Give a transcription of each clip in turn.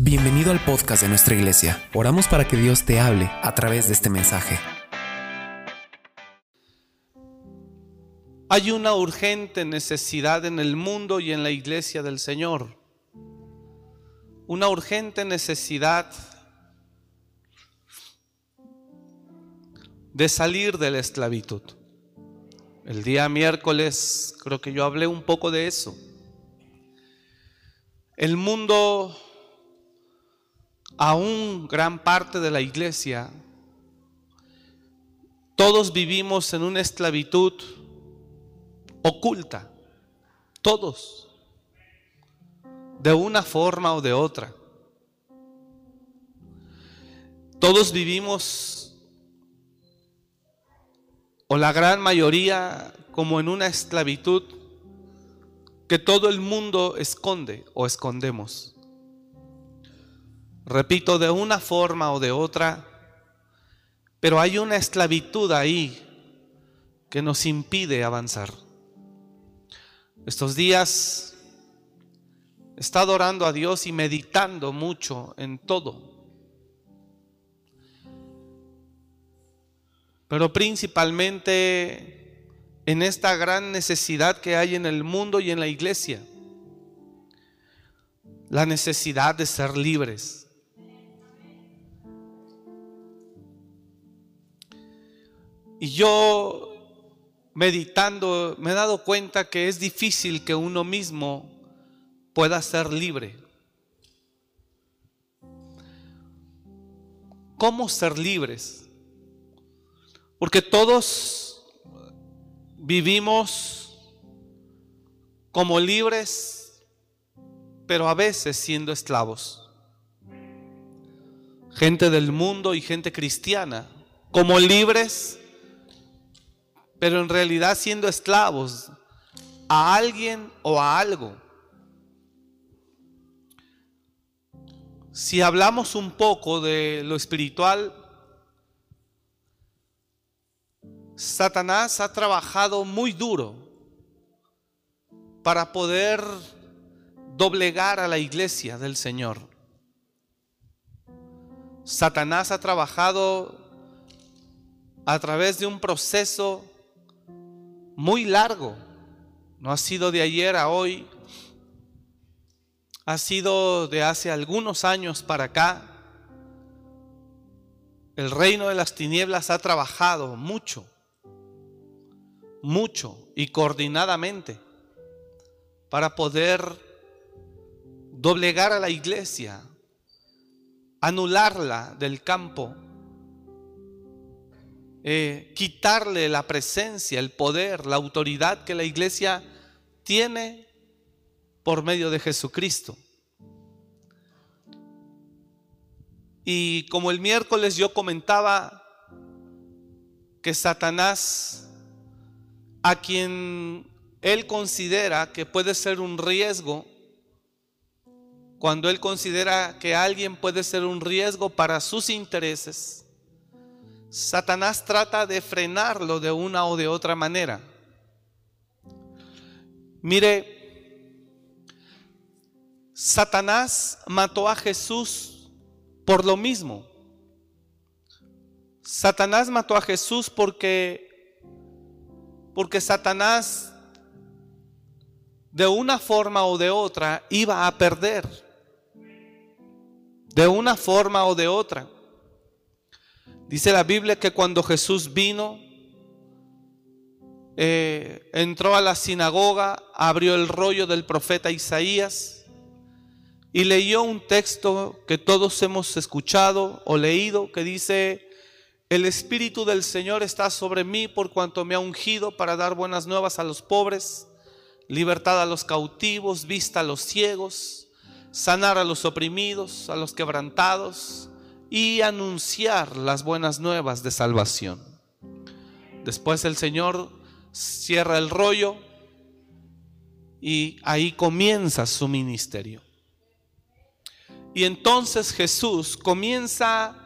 Bienvenido al podcast de nuestra iglesia. Oramos para que Dios te hable a través de este mensaje. Hay una urgente necesidad en el mundo y en la iglesia del Señor. Una urgente necesidad de salir de la esclavitud. El día miércoles creo que yo hablé un poco de eso. El mundo aún gran parte de la iglesia, todos vivimos en una esclavitud oculta, todos, de una forma o de otra. Todos vivimos, o la gran mayoría, como en una esclavitud que todo el mundo esconde o escondemos repito, de una forma o de otra, pero hay una esclavitud ahí que nos impide avanzar. Estos días he estado orando a Dios y meditando mucho en todo. Pero principalmente en esta gran necesidad que hay en el mundo y en la iglesia. La necesidad de ser libres. Y yo meditando me he dado cuenta que es difícil que uno mismo pueda ser libre. ¿Cómo ser libres? Porque todos vivimos como libres, pero a veces siendo esclavos. Gente del mundo y gente cristiana, como libres, pero en realidad siendo esclavos a alguien o a algo. Si hablamos un poco de lo espiritual, Satanás ha trabajado muy duro para poder doblegar a la iglesia del Señor. Satanás ha trabajado a través de un proceso muy largo. No ha sido de ayer a hoy. Ha sido de hace algunos años para acá. El reino de las tinieblas ha trabajado mucho, mucho y coordinadamente para poder doblegar a la iglesia, anularla del campo eh, quitarle la presencia, el poder, la autoridad que la iglesia tiene por medio de Jesucristo. Y como el miércoles yo comentaba que Satanás, a quien él considera que puede ser un riesgo, cuando él considera que alguien puede ser un riesgo para sus intereses, Satanás trata de frenarlo de una o de otra manera. Mire, Satanás mató a Jesús por lo mismo. Satanás mató a Jesús porque porque Satanás de una forma o de otra iba a perder. De una forma o de otra. Dice la Biblia que cuando Jesús vino, eh, entró a la sinagoga, abrió el rollo del profeta Isaías y leyó un texto que todos hemos escuchado o leído que dice, el Espíritu del Señor está sobre mí por cuanto me ha ungido para dar buenas nuevas a los pobres, libertad a los cautivos, vista a los ciegos, sanar a los oprimidos, a los quebrantados y anunciar las buenas nuevas de salvación. Después el Señor cierra el rollo y ahí comienza su ministerio. Y entonces Jesús comienza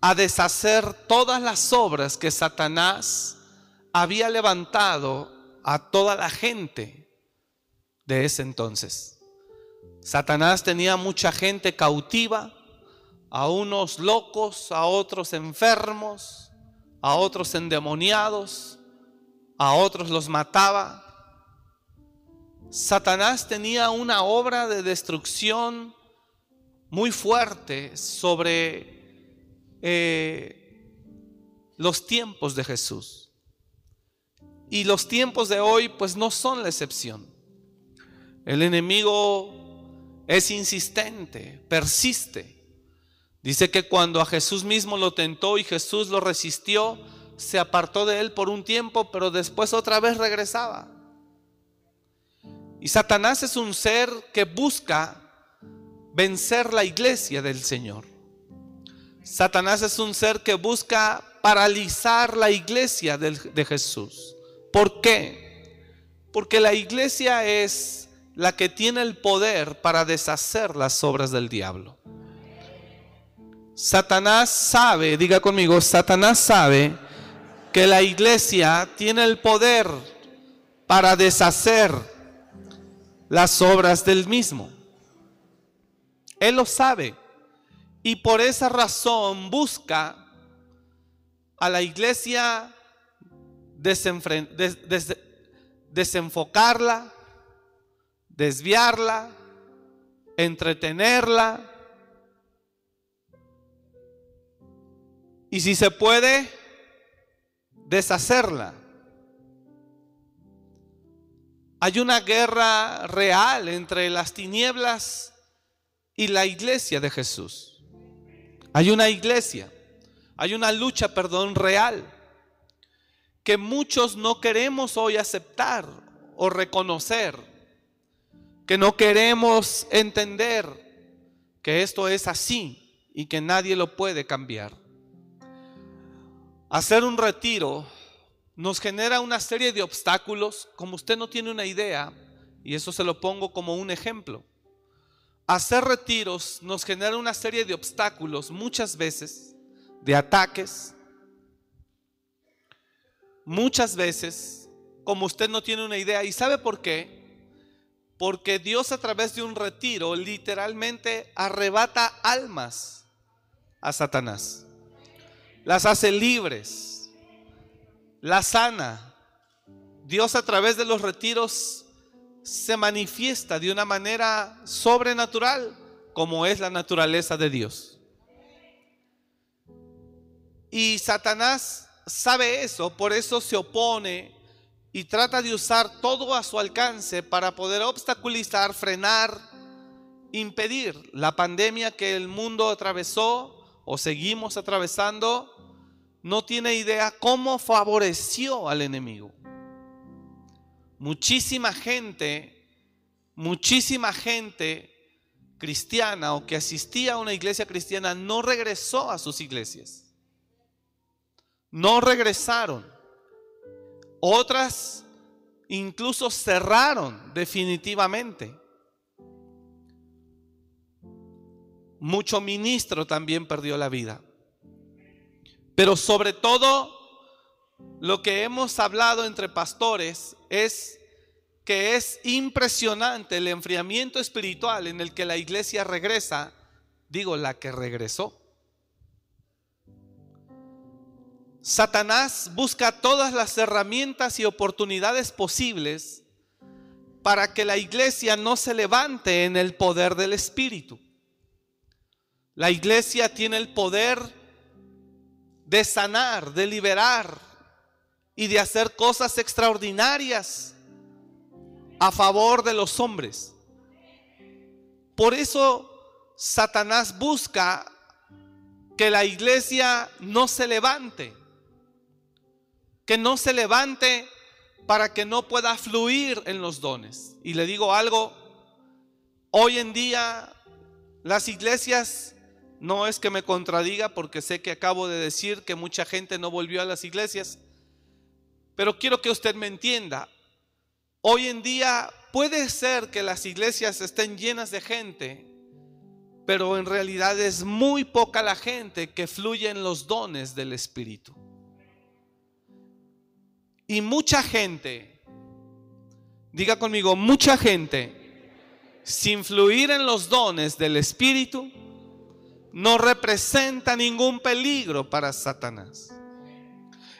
a deshacer todas las obras que Satanás había levantado a toda la gente de ese entonces. Satanás tenía mucha gente cautiva, a unos locos, a otros enfermos, a otros endemoniados, a otros los mataba. Satanás tenía una obra de destrucción muy fuerte sobre eh, los tiempos de Jesús. Y los tiempos de hoy pues no son la excepción. El enemigo es insistente, persiste. Dice que cuando a Jesús mismo lo tentó y Jesús lo resistió, se apartó de él por un tiempo, pero después otra vez regresaba. Y Satanás es un ser que busca vencer la iglesia del Señor. Satanás es un ser que busca paralizar la iglesia de, Jesús. ¿Por qué? Porque la iglesia es la que tiene el poder para deshacer las obras del diablo. Satanás sabe, diga conmigo, Satanás sabe que la iglesia tiene el poder para deshacer las obras del mismo. Él lo sabe. Y por esa razón busca a la iglesia desenfocarla, desviarla, entretenerla. Y si se puede, deshacerla. Hay una guerra real entre las tinieblas y la iglesia de Jesús. Hay una iglesia, hay una lucha, perdón, real, que muchos no queremos hoy aceptar o reconocer, que no queremos entender que esto es así y que nadie lo puede cambiar. Hacer un retiro nos genera una serie de obstáculos, como usted no tiene una idea, y eso se lo pongo como un ejemplo. Hacer retiros nos genera una serie de obstáculos muchas veces, de ataques, muchas veces, como usted no tiene una idea. ¿Y sabe por qué? Porque Dios a través de un retiro literalmente arrebata almas a Satanás las hace libres, la sana. Dios a través de los retiros se manifiesta de una manera sobrenatural, como es la naturaleza de Dios. Y Satanás sabe eso, por eso se opone y trata de usar todo a su alcance para poder obstaculizar, frenar, impedir la pandemia que el mundo atravesó o seguimos atravesando, no tiene idea cómo favoreció al enemigo. Muchísima gente, muchísima gente cristiana o que asistía a una iglesia cristiana no regresó a sus iglesias. No regresaron. Otras incluso cerraron definitivamente. mucho ministro también perdió la vida. Pero sobre todo, lo que hemos hablado entre pastores es que es impresionante el enfriamiento espiritual en el que la iglesia regresa, digo, la que regresó. Satanás busca todas las herramientas y oportunidades posibles para que la iglesia no se levante en el poder del Espíritu. La iglesia tiene el poder de sanar, de liberar y de hacer cosas extraordinarias a favor de los hombres. Por eso Satanás busca que la iglesia no se levante, que no se levante para que no pueda fluir en los dones. Y le digo algo, hoy en día las iglesias no es que me contradiga porque sé que acabo de decir que mucha gente no volvió a las iglesias, pero quiero que usted me entienda. Hoy en día puede ser que las iglesias estén llenas de gente, pero en realidad es muy poca la gente que fluye en los dones del Espíritu. Y mucha gente, diga conmigo, mucha gente sin fluir en los dones del Espíritu, no representa ningún peligro para Satanás.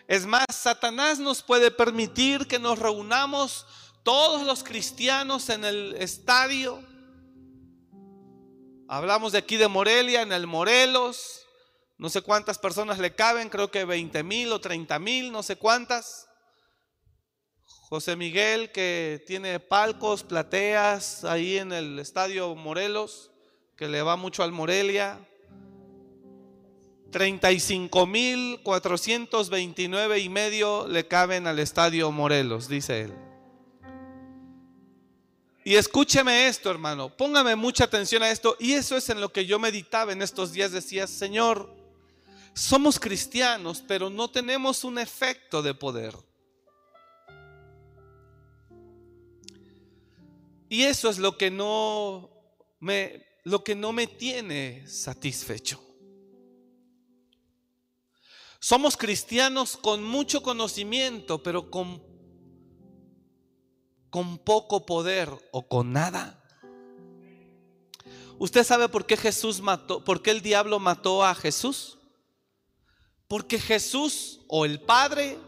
Es más, Satanás nos puede permitir que nos reunamos todos los cristianos en el estadio. Hablamos de aquí de Morelia, en el Morelos. No sé cuántas personas le caben, creo que 20 mil o 30 mil, no sé cuántas. José Miguel, que tiene palcos, plateas ahí en el estadio Morelos, que le va mucho al Morelia. 35.429 y medio le caben al estadio Morelos, dice él. Y escúcheme esto, hermano, póngame mucha atención a esto. Y eso es en lo que yo meditaba en estos días. Decía, Señor, somos cristianos, pero no tenemos un efecto de poder. Y eso es lo que no me, lo que no me tiene satisfecho. Somos cristianos con mucho conocimiento, pero con, con poco poder o con nada. ¿Usted sabe por qué Jesús mató, por qué el diablo mató a Jesús? Porque Jesús o el Padre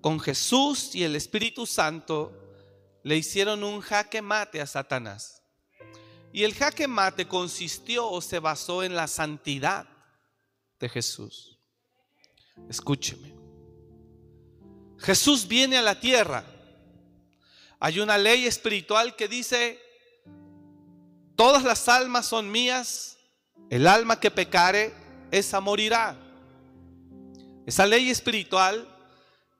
con Jesús y el Espíritu Santo le hicieron un jaque mate a Satanás. Y el jaque mate consistió o se basó en la santidad de Jesús. Escúcheme. Jesús viene a la tierra. Hay una ley espiritual que dice, todas las almas son mías, el alma que pecare, esa morirá. Esa ley espiritual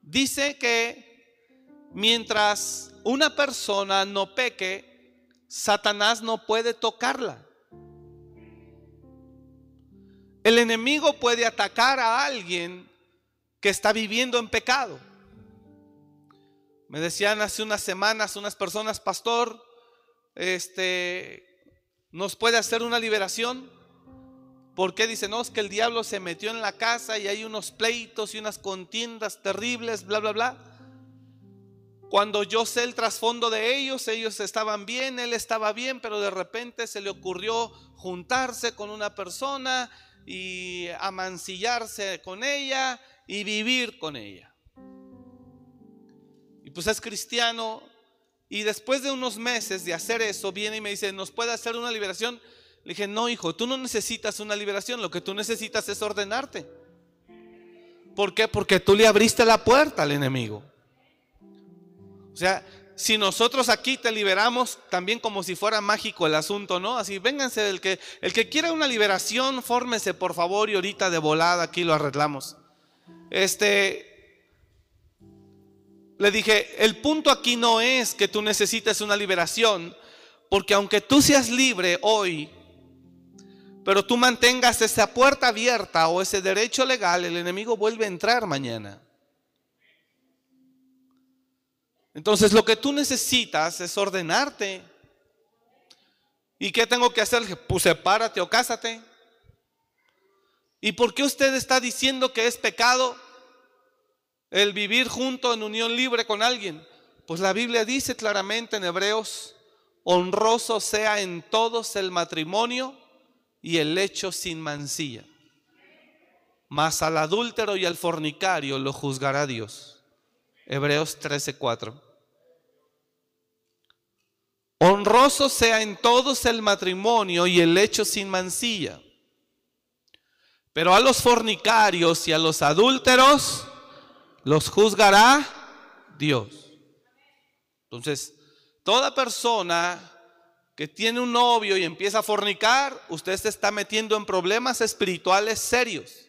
dice que mientras una persona no peque, Satanás no puede tocarla. El enemigo puede atacar a alguien que está viviendo en pecado. Me decían hace unas semanas unas personas, pastor, este, ¿nos puede hacer una liberación? Porque dice, no, es que el diablo se metió en la casa y hay unos pleitos y unas contiendas terribles, bla, bla, bla. Cuando yo sé el trasfondo de ellos, ellos estaban bien, él estaba bien, pero de repente se le ocurrió juntarse con una persona y amancillarse con ella y vivir con ella. Y pues es cristiano y después de unos meses de hacer eso, viene y me dice, ¿nos puede hacer una liberación? Le dije, no, hijo, tú no necesitas una liberación, lo que tú necesitas es ordenarte. ¿Por qué? Porque tú le abriste la puerta al enemigo. O sea, si nosotros aquí te liberamos, también como si fuera mágico el asunto, ¿no? Así, vénganse, el que, el que quiera una liberación, fórmese por favor y ahorita de volada aquí lo arreglamos. Este, le dije, el punto aquí no es que tú necesites una liberación, porque aunque tú seas libre hoy, pero tú mantengas esa puerta abierta o ese derecho legal, el enemigo vuelve a entrar mañana. Entonces lo que tú necesitas es ordenarte. ¿Y qué tengo que hacer? Pues sepárate o cásate. ¿Y por qué usted está diciendo que es pecado el vivir junto en unión libre con alguien? Pues la Biblia dice claramente en Hebreos, honroso sea en todos el matrimonio y el hecho sin mancilla. Mas al adúltero y al fornicario lo juzgará Dios. Hebreos 13:4. Honroso sea en todos el matrimonio y el hecho sin mancilla. Pero a los fornicarios y a los adúlteros los juzgará Dios. Entonces, toda persona que tiene un novio y empieza a fornicar, usted se está metiendo en problemas espirituales serios.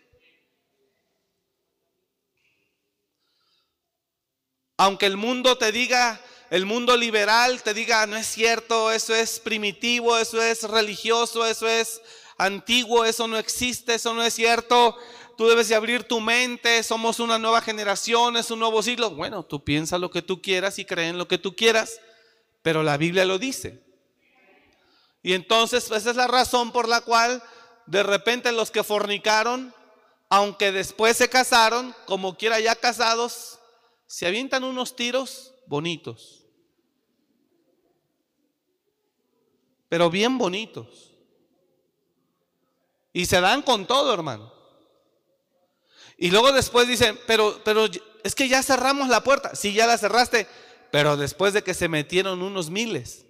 Aunque el mundo te diga, el mundo liberal te diga, no es cierto, eso es primitivo, eso es religioso, eso es antiguo, eso no existe, eso no es cierto. Tú debes de abrir tu mente, somos una nueva generación, es un nuevo siglo. Bueno, tú piensa lo que tú quieras y cree en lo que tú quieras, pero la Biblia lo dice. Y entonces esa es la razón por la cual de repente los que fornicaron, aunque después se casaron, como quiera ya casados, se avientan unos tiros bonitos. pero bien bonitos. Y se dan con todo, hermano. Y luego después dicen, pero, pero es que ya cerramos la puerta. Sí, ya la cerraste, pero después de que se metieron unos miles.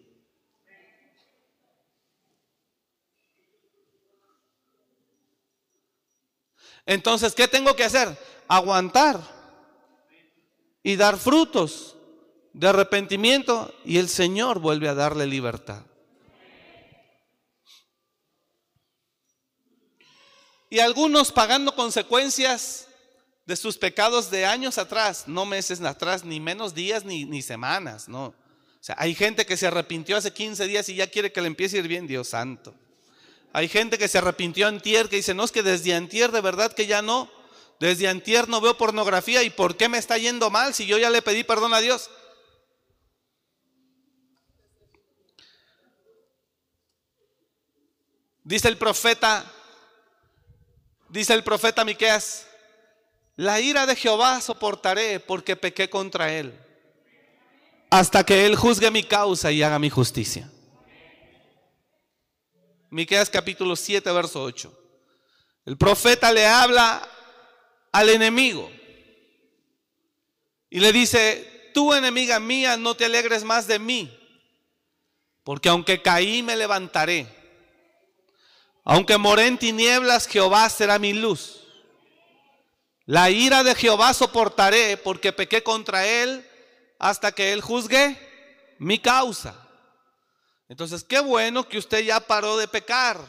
Entonces, ¿qué tengo que hacer? Aguantar y dar frutos de arrepentimiento y el Señor vuelve a darle libertad. Y algunos pagando consecuencias de sus pecados de años atrás, no meses atrás, ni menos días ni, ni semanas, no. O sea, hay gente que se arrepintió hace 15 días y ya quiere que le empiece a ir bien, Dios santo. Hay gente que se arrepintió antier, que dice, no, es que desde antier de verdad que ya no. Desde antier no veo pornografía y ¿por qué me está yendo mal si yo ya le pedí perdón a Dios? Dice el profeta, dice el profeta Miqueas, la ira de Jehová soportaré porque pequé contra él, hasta que él juzgue mi causa y haga mi justicia. Miqueas capítulo 7, verso 8. El profeta le habla al enemigo y le dice, tú enemiga mía, no te alegres más de mí, porque aunque caí me levantaré. Aunque moré en tinieblas, Jehová será mi luz. La ira de Jehová soportaré porque pequé contra él hasta que él juzgue mi causa. Entonces, qué bueno que usted ya paró de pecar.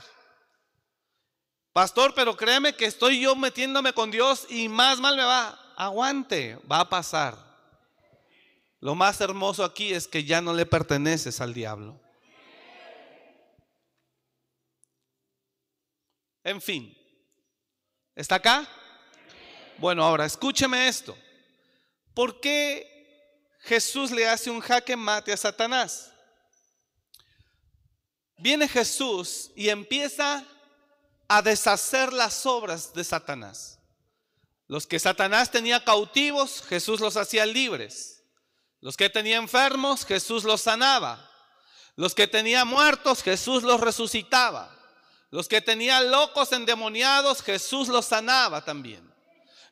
Pastor, pero créeme que estoy yo metiéndome con Dios y más mal me va. Aguante, va a pasar. Lo más hermoso aquí es que ya no le perteneces al diablo. En fin, ¿está acá? Bueno, ahora escúcheme esto. ¿Por qué Jesús le hace un jaque mate a Satanás? viene Jesús y empieza a deshacer las obras de Satanás. Los que Satanás tenía cautivos, Jesús los hacía libres. Los que tenía enfermos, Jesús los sanaba. Los que tenía muertos, Jesús los resucitaba. Los que tenía locos endemoniados, Jesús los sanaba también.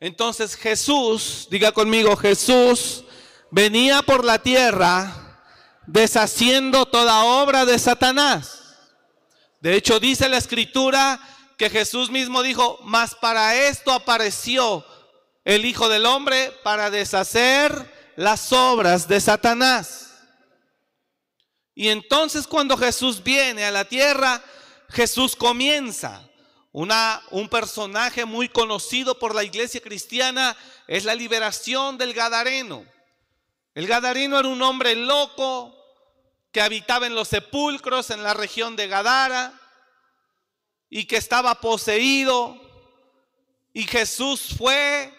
Entonces Jesús, diga conmigo, Jesús venía por la tierra deshaciendo toda obra de Satanás. De hecho, dice la escritura que Jesús mismo dijo, mas para esto apareció el Hijo del Hombre, para deshacer las obras de Satanás. Y entonces cuando Jesús viene a la tierra, Jesús comienza. Una, un personaje muy conocido por la iglesia cristiana es la liberación del Gadareno. El Gadareno era un hombre loco que habitaba en los sepulcros en la región de Gadara y que estaba poseído. Y Jesús fue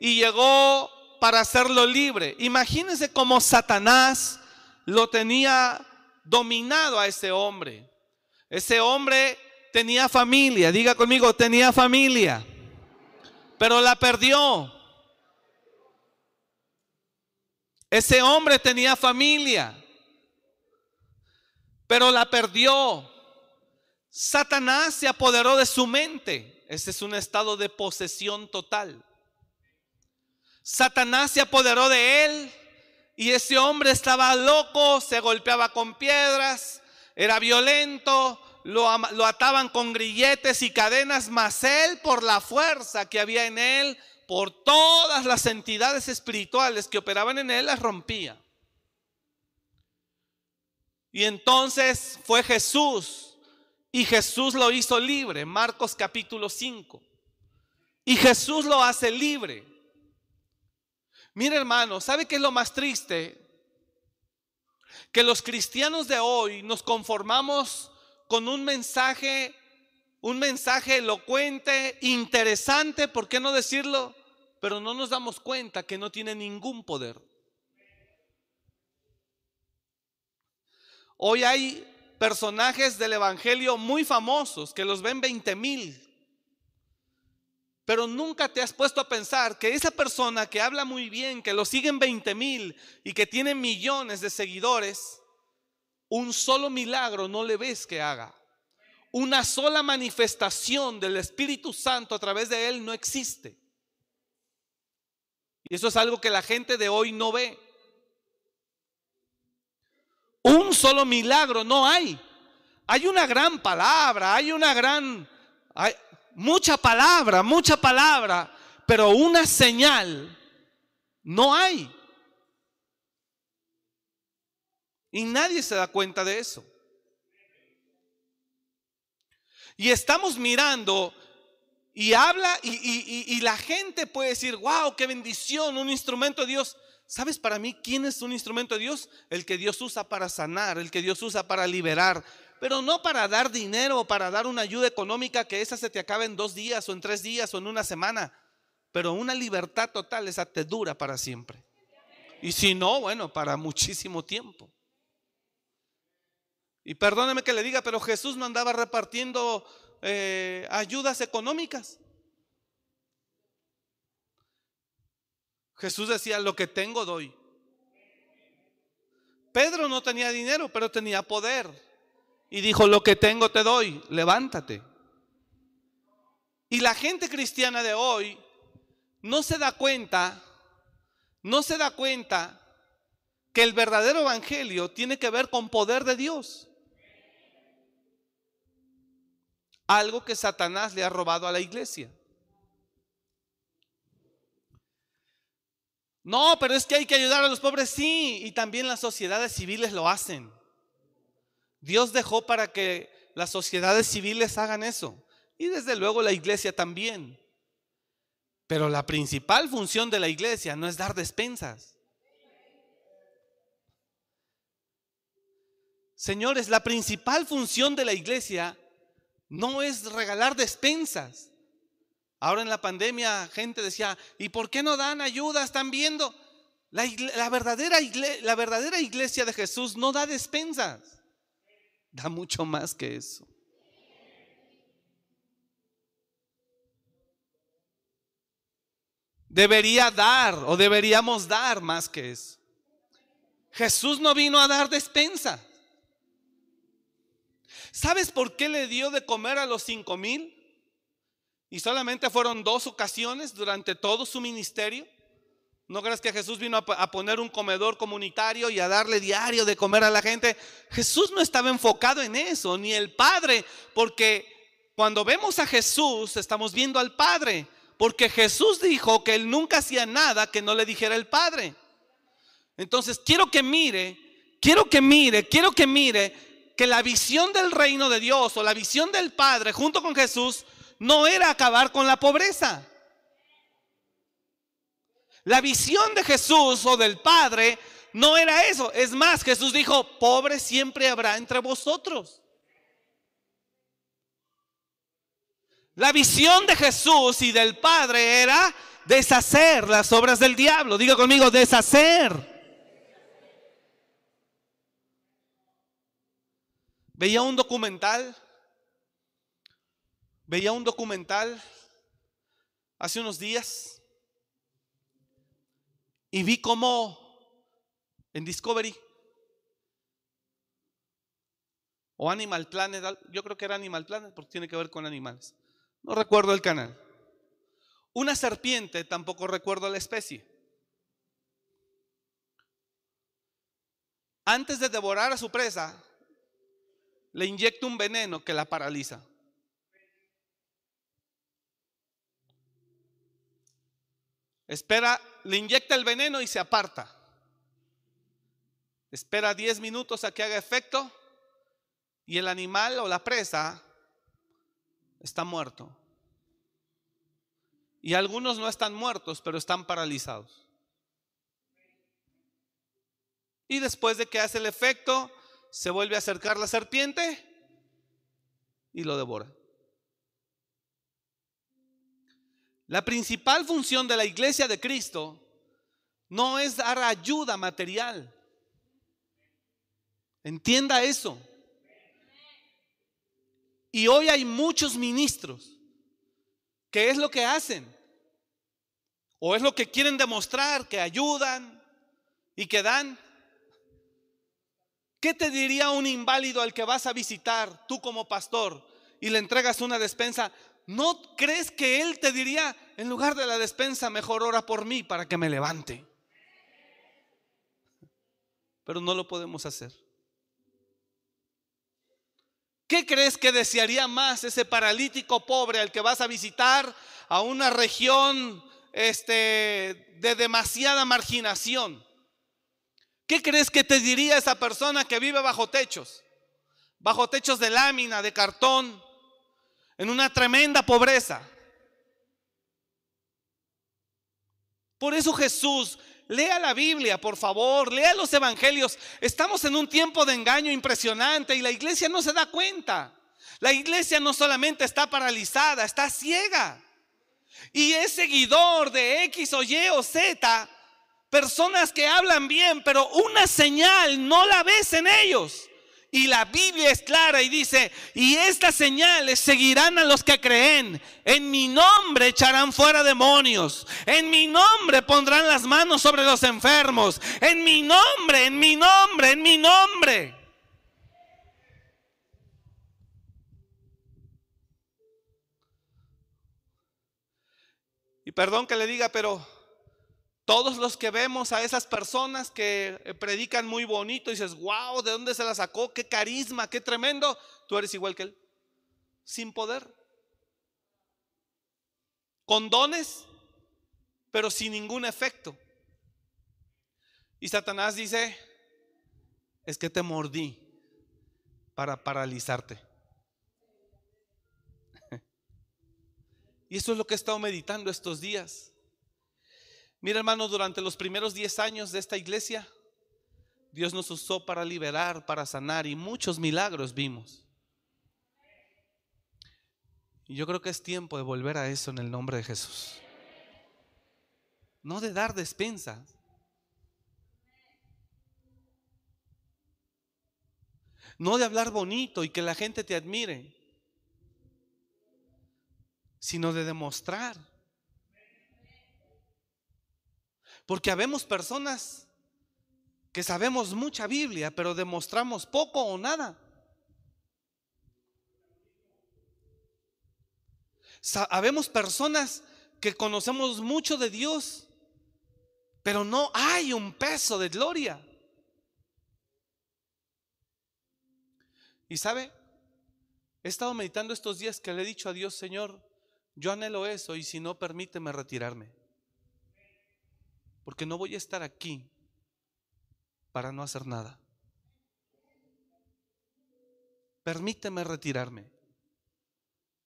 y llegó para hacerlo libre. Imagínense cómo Satanás lo tenía dominado a ese hombre. Ese hombre tenía familia, diga conmigo, tenía familia, pero la perdió. Ese hombre tenía familia, pero la perdió. Satanás se apoderó de su mente. Ese es un estado de posesión total. Satanás se apoderó de él y ese hombre estaba loco, se golpeaba con piedras, era violento, lo, lo, ataban con grilletes y cadenas, mas él por la fuerza que había en él, por todas las entidades espirituales que operaban en él, las rompía. Y entonces fue Jesús y Jesús lo hizo libre, Marcos capítulo 5. Y Jesús lo hace libre. Mire hermano, ¿sabe qué es lo más triste? Que los cristianos de hoy nos conformamos con un mensaje, un mensaje elocuente, interesante, ¿por qué no decirlo? Pero no nos damos cuenta que no tiene ningún poder. Hoy hay personajes del Evangelio muy famosos que los ven 20 mil. Pero nunca te has puesto a pensar que esa persona que habla muy bien, que lo siguen 20 mil y que tiene millones de seguidores, un solo milagro no le ves que haga. Una sola manifestación del Espíritu Santo a través de él no existe. Y eso es algo que la gente de hoy no ve. Un solo milagro no hay. Hay una gran palabra, hay una gran, hay mucha palabra, mucha palabra, pero una señal no hay. Y nadie se da cuenta de eso. Y estamos mirando y habla y, la gente puede decir, wow, qué bendición, un instrumento de Dios. ¿Sabes para mí quién es un instrumento de Dios? El que Dios usa para sanar, el que Dios usa para liberar, pero no para dar dinero para dar una ayuda económica que esa se te acabe en dos días o en tres días o en una semana. Pero una libertad total, esa te dura para siempre. Y si no, bueno, para muchísimo tiempo. Y perdóneme que le diga, pero Jesús no andaba repartiendo eh, ayudas económicas. Jesús decía, lo que tengo doy. Pedro no tenía dinero, pero tenía poder. Y dijo, lo que tengo te doy, levántate. Y la gente cristiana de hoy no se da cuenta, no se da cuenta que el verdadero evangelio tiene que ver con poder de Dios. algo que Satanás le ha robado a la iglesia. No, pero es que hay que ayudar a los pobres, sí, y también las sociedades civiles lo hacen. Dios dejó para que las sociedades civiles hagan eso, y desde luego la iglesia también. Pero la principal función de la iglesia no es dar despensas. Señores, la principal función de la iglesia no es regalar despensas. Ahora en la pandemia gente decía, ¿y por qué no dan ayuda? Están viendo. La, verdadera iglesia, la verdadera iglesia de Jesús no da despensas. Da mucho más que eso. Debería dar o deberíamos dar más que eso. Jesús no vino a dar despensa. ¿Sabes por qué le dio de comer a los cinco mil? Y solamente fueron dos ocasiones durante todo su ministerio. ¿No crees que Jesús vino a poner un comedor comunitario y a darle diario de comer a la gente? Jesús no estaba enfocado en eso, ni el Padre, porque cuando vemos a Jesús estamos viendo al Padre, porque Jesús dijo que él nunca hacía nada que no le dijera el Padre. Entonces quiero que mire, quiero que mire, quiero que mire que la visión del reino de Dios o la visión del Padre junto con Jesús no era acabar con la pobreza. La visión de Jesús o del Padre no era eso. Es más, Jesús dijo, pobre siempre habrá entre vosotros. La visión de Jesús y del Padre era deshacer las obras del diablo. Diga conmigo, deshacer. Veía un documental, veía un documental hace unos días y vi cómo en Discovery o Animal Planet, yo creo que era Animal Planet porque tiene que ver con animales. No recuerdo el canal. Una serpiente, tampoco recuerdo la especie. Antes de devorar a su presa, le inyecta un veneno que la paraliza. Espera, le inyecta el veneno y se aparta. Espera 10 minutos a que haga efecto y el animal o la presa está muerto. Y algunos no están muertos, pero están paralizados. Y después de que hace el efecto, se vuelve a acercar la serpiente y lo devora. La principal función de la iglesia de Cristo no es dar ayuda material. Entienda eso. Y hoy hay muchos ministros que es lo que hacen. O es lo que quieren demostrar, que ayudan y que dan. ¿Qué te diría un inválido al que vas a visitar, tú como pastor, y le entregas una despensa? ¿No crees que él te diría, en lugar de la despensa, mejor ora por mí para que me levante? Pero no lo podemos hacer. ¿Qué crees que desearía más ese paralítico pobre al que vas a visitar a una región este, de demasiada marginación? ¿Qué crees que te diría esa persona que vive bajo techos? Bajo techos de lámina, de cartón, en una tremenda pobreza. Por eso Jesús, lea la Biblia, por favor, lea los evangelios. Estamos en un tiempo de engaño impresionante y la iglesia no se da cuenta. La iglesia no solamente está paralizada, está ciega. Y es seguidor de X o Y o Z Personas que hablan bien, pero una señal no la ves en ellos. Y la Biblia es clara y dice, y estas señales seguirán a los que creen. En mi nombre echarán fuera demonios. En mi nombre pondrán las manos sobre los enfermos. En mi nombre, en mi nombre, en mi nombre. Y perdón que le diga, pero todos los que vemos a esas personas que eh, predican muy bonito y dices, wow, ¿de dónde se la sacó? Qué carisma, qué tremendo. Tú eres igual que él, sin poder. Con dones, pero sin ningún efecto. Y Satanás dice, es que te mordí para paralizarte. Y eso es lo que he estado meditando estos días. Mira hermano, durante los primeros 10 años de esta iglesia, Dios nos usó para liberar, para sanar y muchos milagros vimos. Y yo creo que es tiempo de volver a eso en el nombre de Jesús. No de dar despensas. No de hablar bonito y que la gente te admire, sino de demostrar Porque habemos personas que sabemos mucha Biblia, pero demostramos poco o nada. Habemos personas que conocemos mucho de Dios, pero no hay un peso de gloria. Y sabe, he estado meditando estos días que le he dicho a Dios, Señor, yo anhelo eso y si no, permíteme retirarme. Porque no voy a estar aquí para no hacer nada. Permíteme retirarme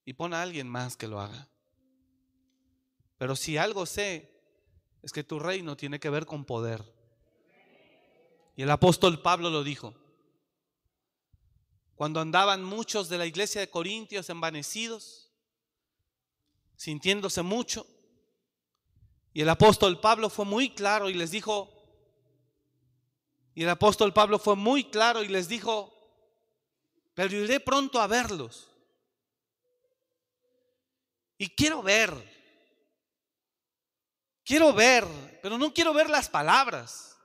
y pon a alguien más que lo haga. Pero si algo sé, es que tu reino tiene que ver con poder. Y el apóstol Pablo lo dijo. Cuando andaban muchos de la iglesia de Corintios envanecidos, sintiéndose mucho, y el apóstol Pablo fue muy claro y les dijo, y el apóstol Pablo fue muy claro y les dijo, pero iré pronto a verlos. Y quiero ver, quiero ver, pero no quiero ver las palabras.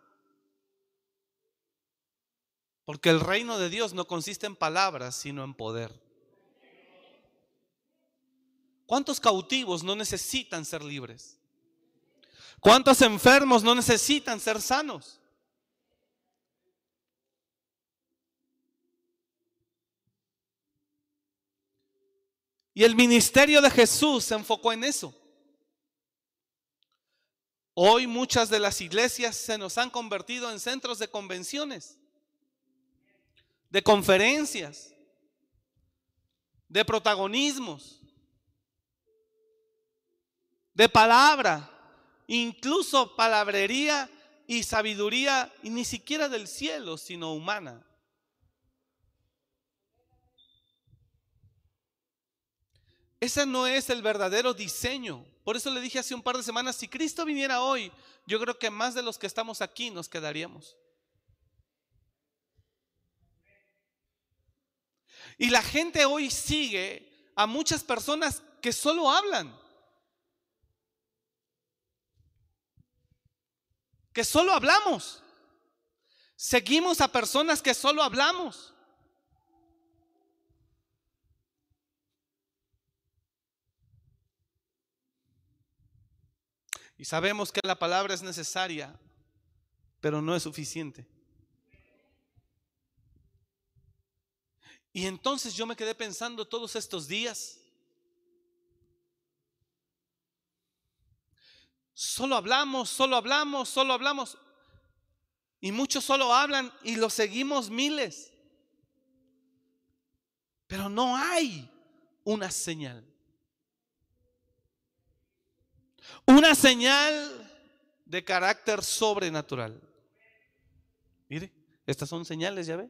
Porque el reino de Dios no consiste en palabras, sino en poder. ¿Cuántos cautivos no necesitan ser libres? ¿Cuántos enfermos no necesitan ser sanos? Y el ministerio de Jesús se enfocó en eso. Hoy muchas de las iglesias se nos han convertido en centros de convenciones, de conferencias, de protagonismos, de palabra, incluso palabrería y sabiduría, y ni siquiera del cielo, sino humana. Ese no es el verdadero diseño. Por eso le dije hace un par de semanas, si Cristo viniera hoy, yo creo que más de los que estamos aquí nos quedaríamos. Y la gente hoy sigue a muchas personas que solo hablan. Que solo hablamos. Seguimos a personas que solo hablamos. Y sabemos que la palabra es necesaria, pero no es suficiente. Y entonces yo me quedé pensando todos estos días. Solo hablamos, solo hablamos, solo hablamos. Y muchos solo hablan y lo seguimos miles. Pero no hay una señal. Una señal de carácter sobrenatural. Mire, estas son señales, ya ve.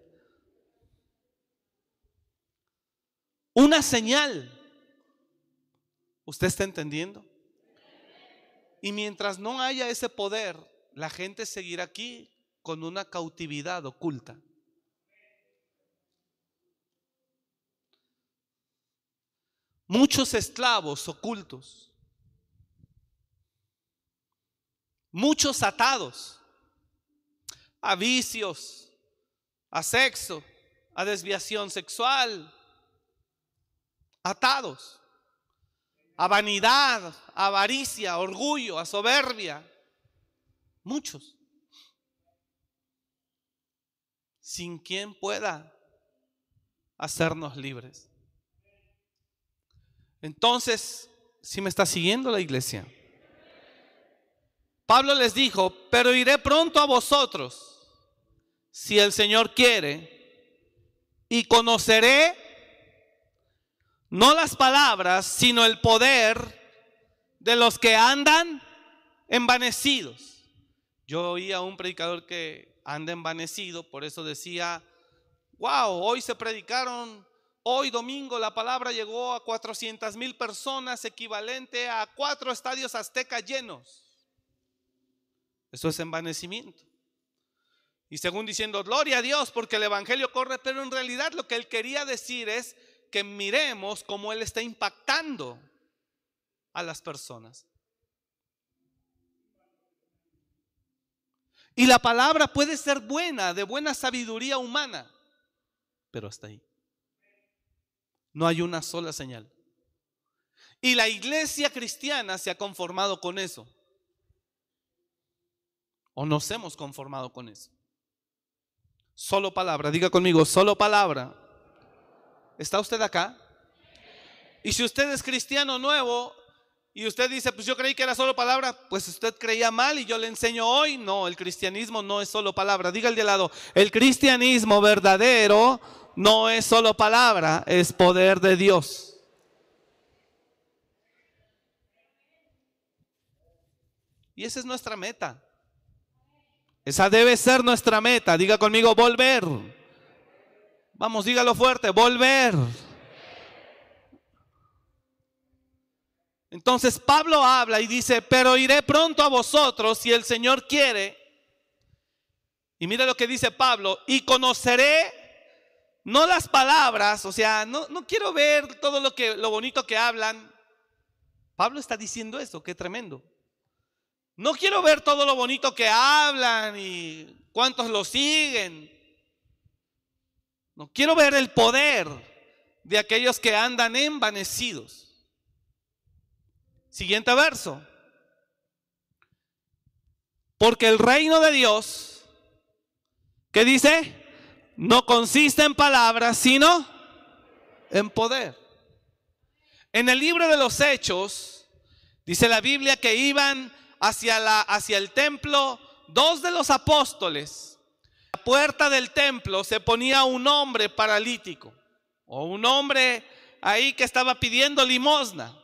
Una señal. ¿Usted está entendiendo? Y mientras no haya ese poder, la gente seguirá aquí con una cautividad oculta. Muchos esclavos ocultos. Muchos atados a vicios, a sexo, a desviación sexual, atados a vanidad, a avaricia, a orgullo, a soberbia, muchos, sin quien pueda hacernos libres. Entonces, si me está siguiendo la iglesia, Pablo les dijo, pero iré pronto a vosotros, si el Señor quiere, y conoceré no las palabras, sino el poder de los que andan envanecidos. Yo oía a un predicador que anda envanecido, por eso decía, wow, hoy se predicaron, hoy domingo la palabra llegó a 400 mil personas, equivalente a cuatro estadios aztecas llenos. Eso es envanecimiento. Y según diciendo, gloria a Dios porque el Evangelio corre, pero en realidad lo que él quería decir es que miremos cómo él está impactando a las personas. Y la palabra puede ser buena, de buena sabiduría humana, pero hasta ahí. No hay una sola señal. Y la iglesia cristiana se ha conformado con eso. ¿O nos hemos conformado con eso? Solo palabra, diga conmigo, solo palabra. ¿Está usted acá? Y si usted es cristiano nuevo y usted dice, pues yo creí que era solo palabra, pues usted creía mal y yo le enseño hoy, no, el cristianismo no es solo palabra. Diga el de lado, el cristianismo verdadero no es solo palabra, es poder de Dios. Y esa es nuestra meta. Esa debe ser nuestra meta. Diga conmigo, volver. Vamos, dígalo fuerte, volver. Entonces Pablo habla y dice, pero iré pronto a vosotros si el Señor quiere. Y mira lo que dice Pablo, y conoceré no las palabras, o sea, no, no quiero ver todo lo, que, lo bonito que hablan. Pablo está diciendo eso, qué tremendo. No quiero ver todo lo bonito que hablan y cuántos lo siguen. No quiero ver el poder de aquellos que andan envanecidos. Siguiente verso. Porque el reino de Dios, ¿qué dice? No consiste en palabras, sino en poder. En el libro de los Hechos, dice la Biblia que iban hacia, la, hacia el templo dos de los apóstoles. Puerta del templo se ponía un hombre paralítico o un hombre ahí que estaba pidiendo limosna.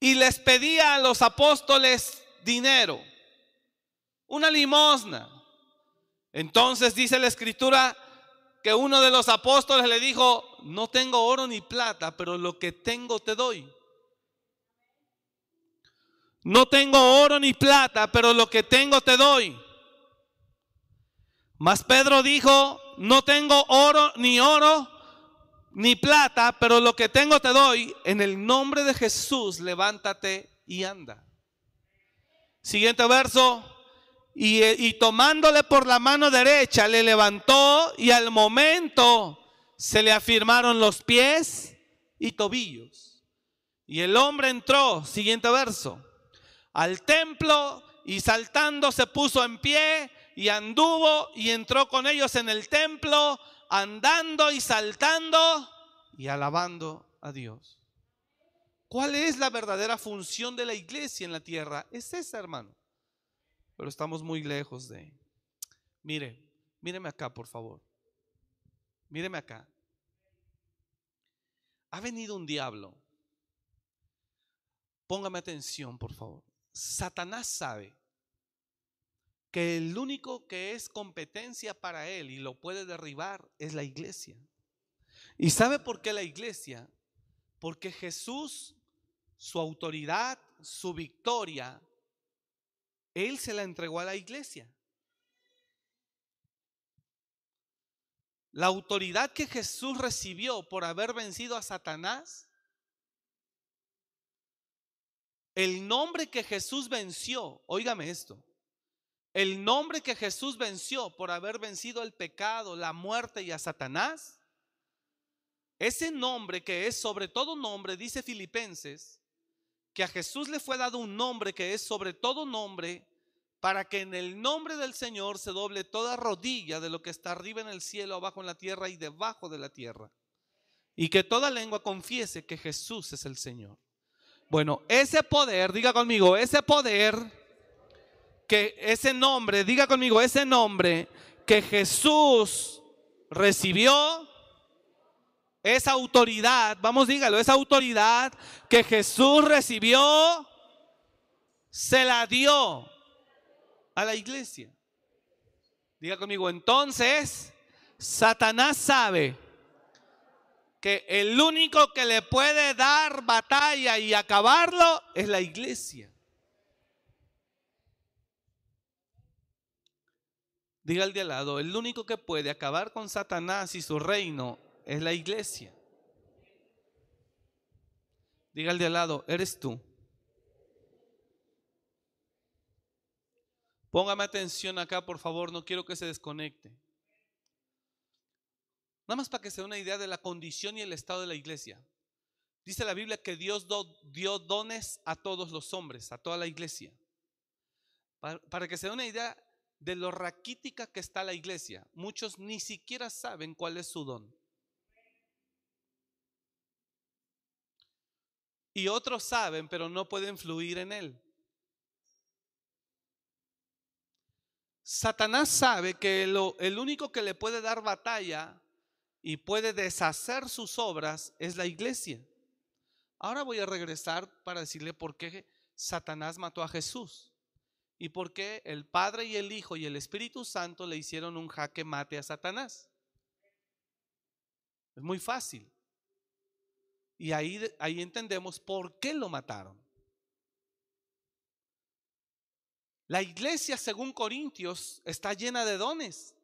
Y les pedía a los apóstoles dinero, una limosna. Entonces dice la escritura que uno de los apóstoles le dijo, no tengo oro ni plata, pero lo que tengo te doy. No tengo oro ni plata, pero lo que tengo te doy. Mas Pedro dijo, no tengo oro ni oro ni plata, pero lo que tengo te doy. En el nombre de Jesús, levántate y anda. Siguiente verso. y, y tomándole por la mano derecha le levantó y al momento se le afirmaron los pies y tobillos. Y el hombre entró, siguiente verso, al templo y saltando se puso en pie y anduvo y entró con ellos en el templo, andando y saltando y alabando a Dios. ¿Cuál es la verdadera función de la iglesia en la tierra? Es esa, hermano. Pero estamos muy lejos de... Mire, míreme acá, por favor. Míreme acá. Ha venido un diablo. Póngame atención, por favor. Satanás sabe que el único que es competencia para él y lo puede derribar es la iglesia. ¿Y sabe por qué la iglesia? Porque Jesús, su autoridad, su victoria, él se la entregó a la iglesia. La autoridad que Jesús recibió por haber vencido a Satanás, el nombre que Jesús venció, óigame esto, el nombre que Jesús venció por haber vencido el pecado, la muerte y a Satanás, ese nombre que es sobre todo nombre, dice Filipenses, que a Jesús le fue dado un nombre que es sobre todo nombre, para que en el nombre del Señor se doble toda rodilla de lo que está arriba en el cielo, abajo en la tierra y debajo de la tierra. Y que toda lengua confiese que Jesús es el Señor. Bueno, ese poder, diga conmigo, ese poder, que ese nombre, diga conmigo, ese nombre que Jesús recibió, esa autoridad, vamos dígalo, esa autoridad que Jesús recibió, se la dio a la iglesia. Diga conmigo, entonces, Satanás sabe que el único que le puede dar batalla y acabarlo es la iglesia. Diga al de al lado, el único que puede acabar con Satanás y su reino es la iglesia. Diga al de al lado, eres tú. Póngame atención acá, por favor, no quiero que se desconecte. Nada más para que se dé una idea de la condición y el estado de la iglesia. Dice la Biblia que Dios dio dones a todos los hombres, a toda la iglesia. Para, para que se dé una idea de lo raquítica que está la iglesia. Muchos ni siquiera saben cuál es su don. Y otros saben, pero no pueden fluir en él. Satanás sabe que el único que le puede dar batalla y puede deshacer sus obras es la iglesia. Ahora voy a regresar para decirle por qué Satanás mató a Jesús y por qué el Padre y el Hijo y el Espíritu Santo le hicieron un jaque mate a Satanás. Es muy fácil. Y ahí, ahí entendemos por qué lo mataron. La iglesia, según Corintios, está llena de dones.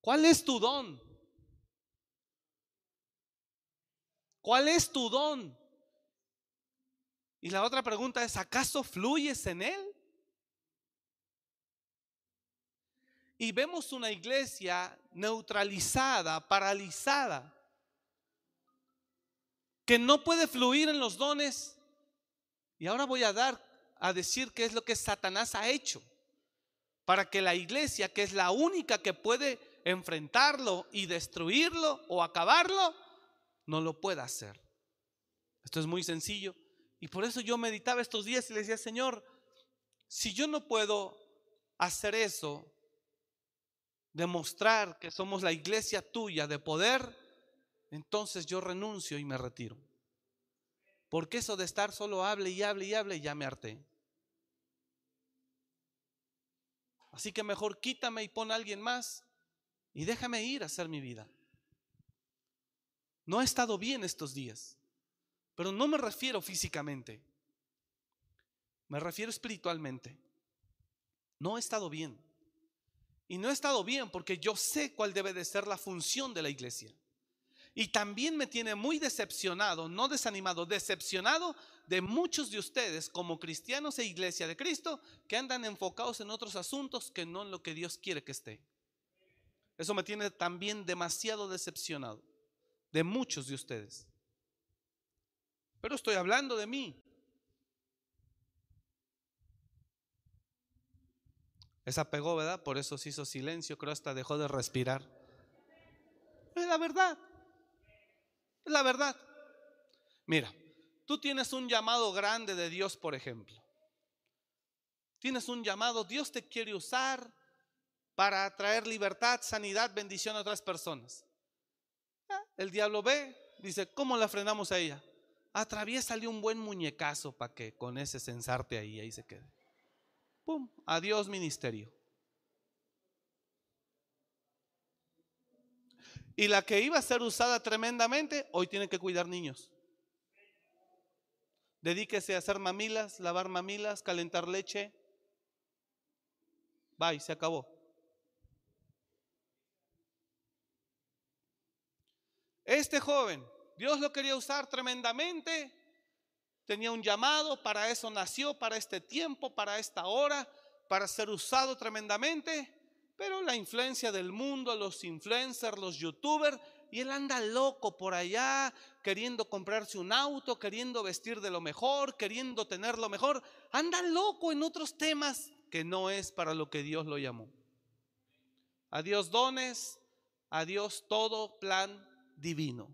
¿Cuál es tu don? ¿Cuál es tu don? Y la otra pregunta es, ¿acaso fluyes en él? Y vemos una iglesia neutralizada, paralizada, que no puede fluir en los dones y ahora voy a dar a decir qué es lo que Satanás ha hecho para que la iglesia, que es la única que puede enfrentarlo y destruirlo o acabarlo, no lo pueda hacer. Esto es muy sencillo. Y por eso yo meditaba estos días y le decía, Señor, si yo no puedo hacer eso, demostrar que somos la iglesia tuya de poder, entonces yo renuncio y me retiro. Porque eso de estar solo hable y hable y hable, ya me harté. Así que mejor quítame y pon a alguien más y déjame ir a hacer mi vida. No he estado bien estos días, pero no me refiero físicamente, me refiero espiritualmente. No he estado bien. Y no he estado bien porque yo sé cuál debe de ser la función de la iglesia. Y también me tiene muy decepcionado, no desanimado, decepcionado de muchos de ustedes como cristianos e iglesia de Cristo que andan enfocados en otros asuntos que no en lo que Dios quiere que esté. Eso me tiene también demasiado decepcionado de muchos de ustedes. Pero estoy hablando de mí. Esa pegó, ¿verdad? Por eso se hizo silencio, creo hasta dejó de respirar. Es la verdad. Es la verdad. Mira, tú tienes un llamado grande de Dios, por ejemplo. Tienes un llamado, Dios te quiere usar para traer libertad, sanidad, bendición a otras personas. Ah, el diablo ve, dice, ¿cómo la frenamos a ella? Atraviésale un buen muñecazo para que con ese censarte ahí, ahí se quede. ¡Pum! Adiós ministerio. Y la que iba a ser usada tremendamente, hoy tiene que cuidar niños. Dedíquese a hacer mamilas, lavar mamilas, calentar leche. Bye, se acabó. Este joven, Dios lo quería usar tremendamente, tenía un llamado, para eso nació, para este tiempo, para esta hora, para ser usado tremendamente, pero la influencia del mundo, los influencers, los youtubers, y él anda loco por allá, queriendo comprarse un auto, queriendo vestir de lo mejor, queriendo tener lo mejor, anda loco en otros temas que no es para lo que Dios lo llamó. A Dios dones, a Dios todo plan divino.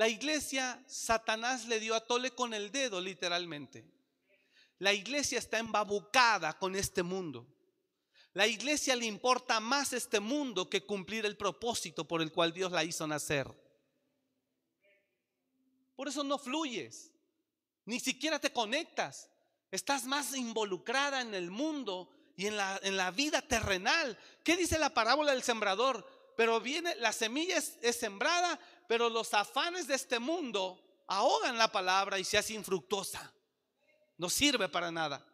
La iglesia, Satanás le dio a tole con el dedo, literalmente. La iglesia está embabucada con este mundo. La iglesia le importa más este mundo que cumplir el propósito por el cual Dios la hizo nacer. Por eso no fluyes, ni siquiera te conectas. Estás más involucrada en el mundo y en la, en la vida terrenal. ¿Qué dice la parábola del sembrador? Pero viene, la semilla es, sembrada, pero los afanes de este mundo ahogan la palabra y se hace infructuosa. No sirve para nada.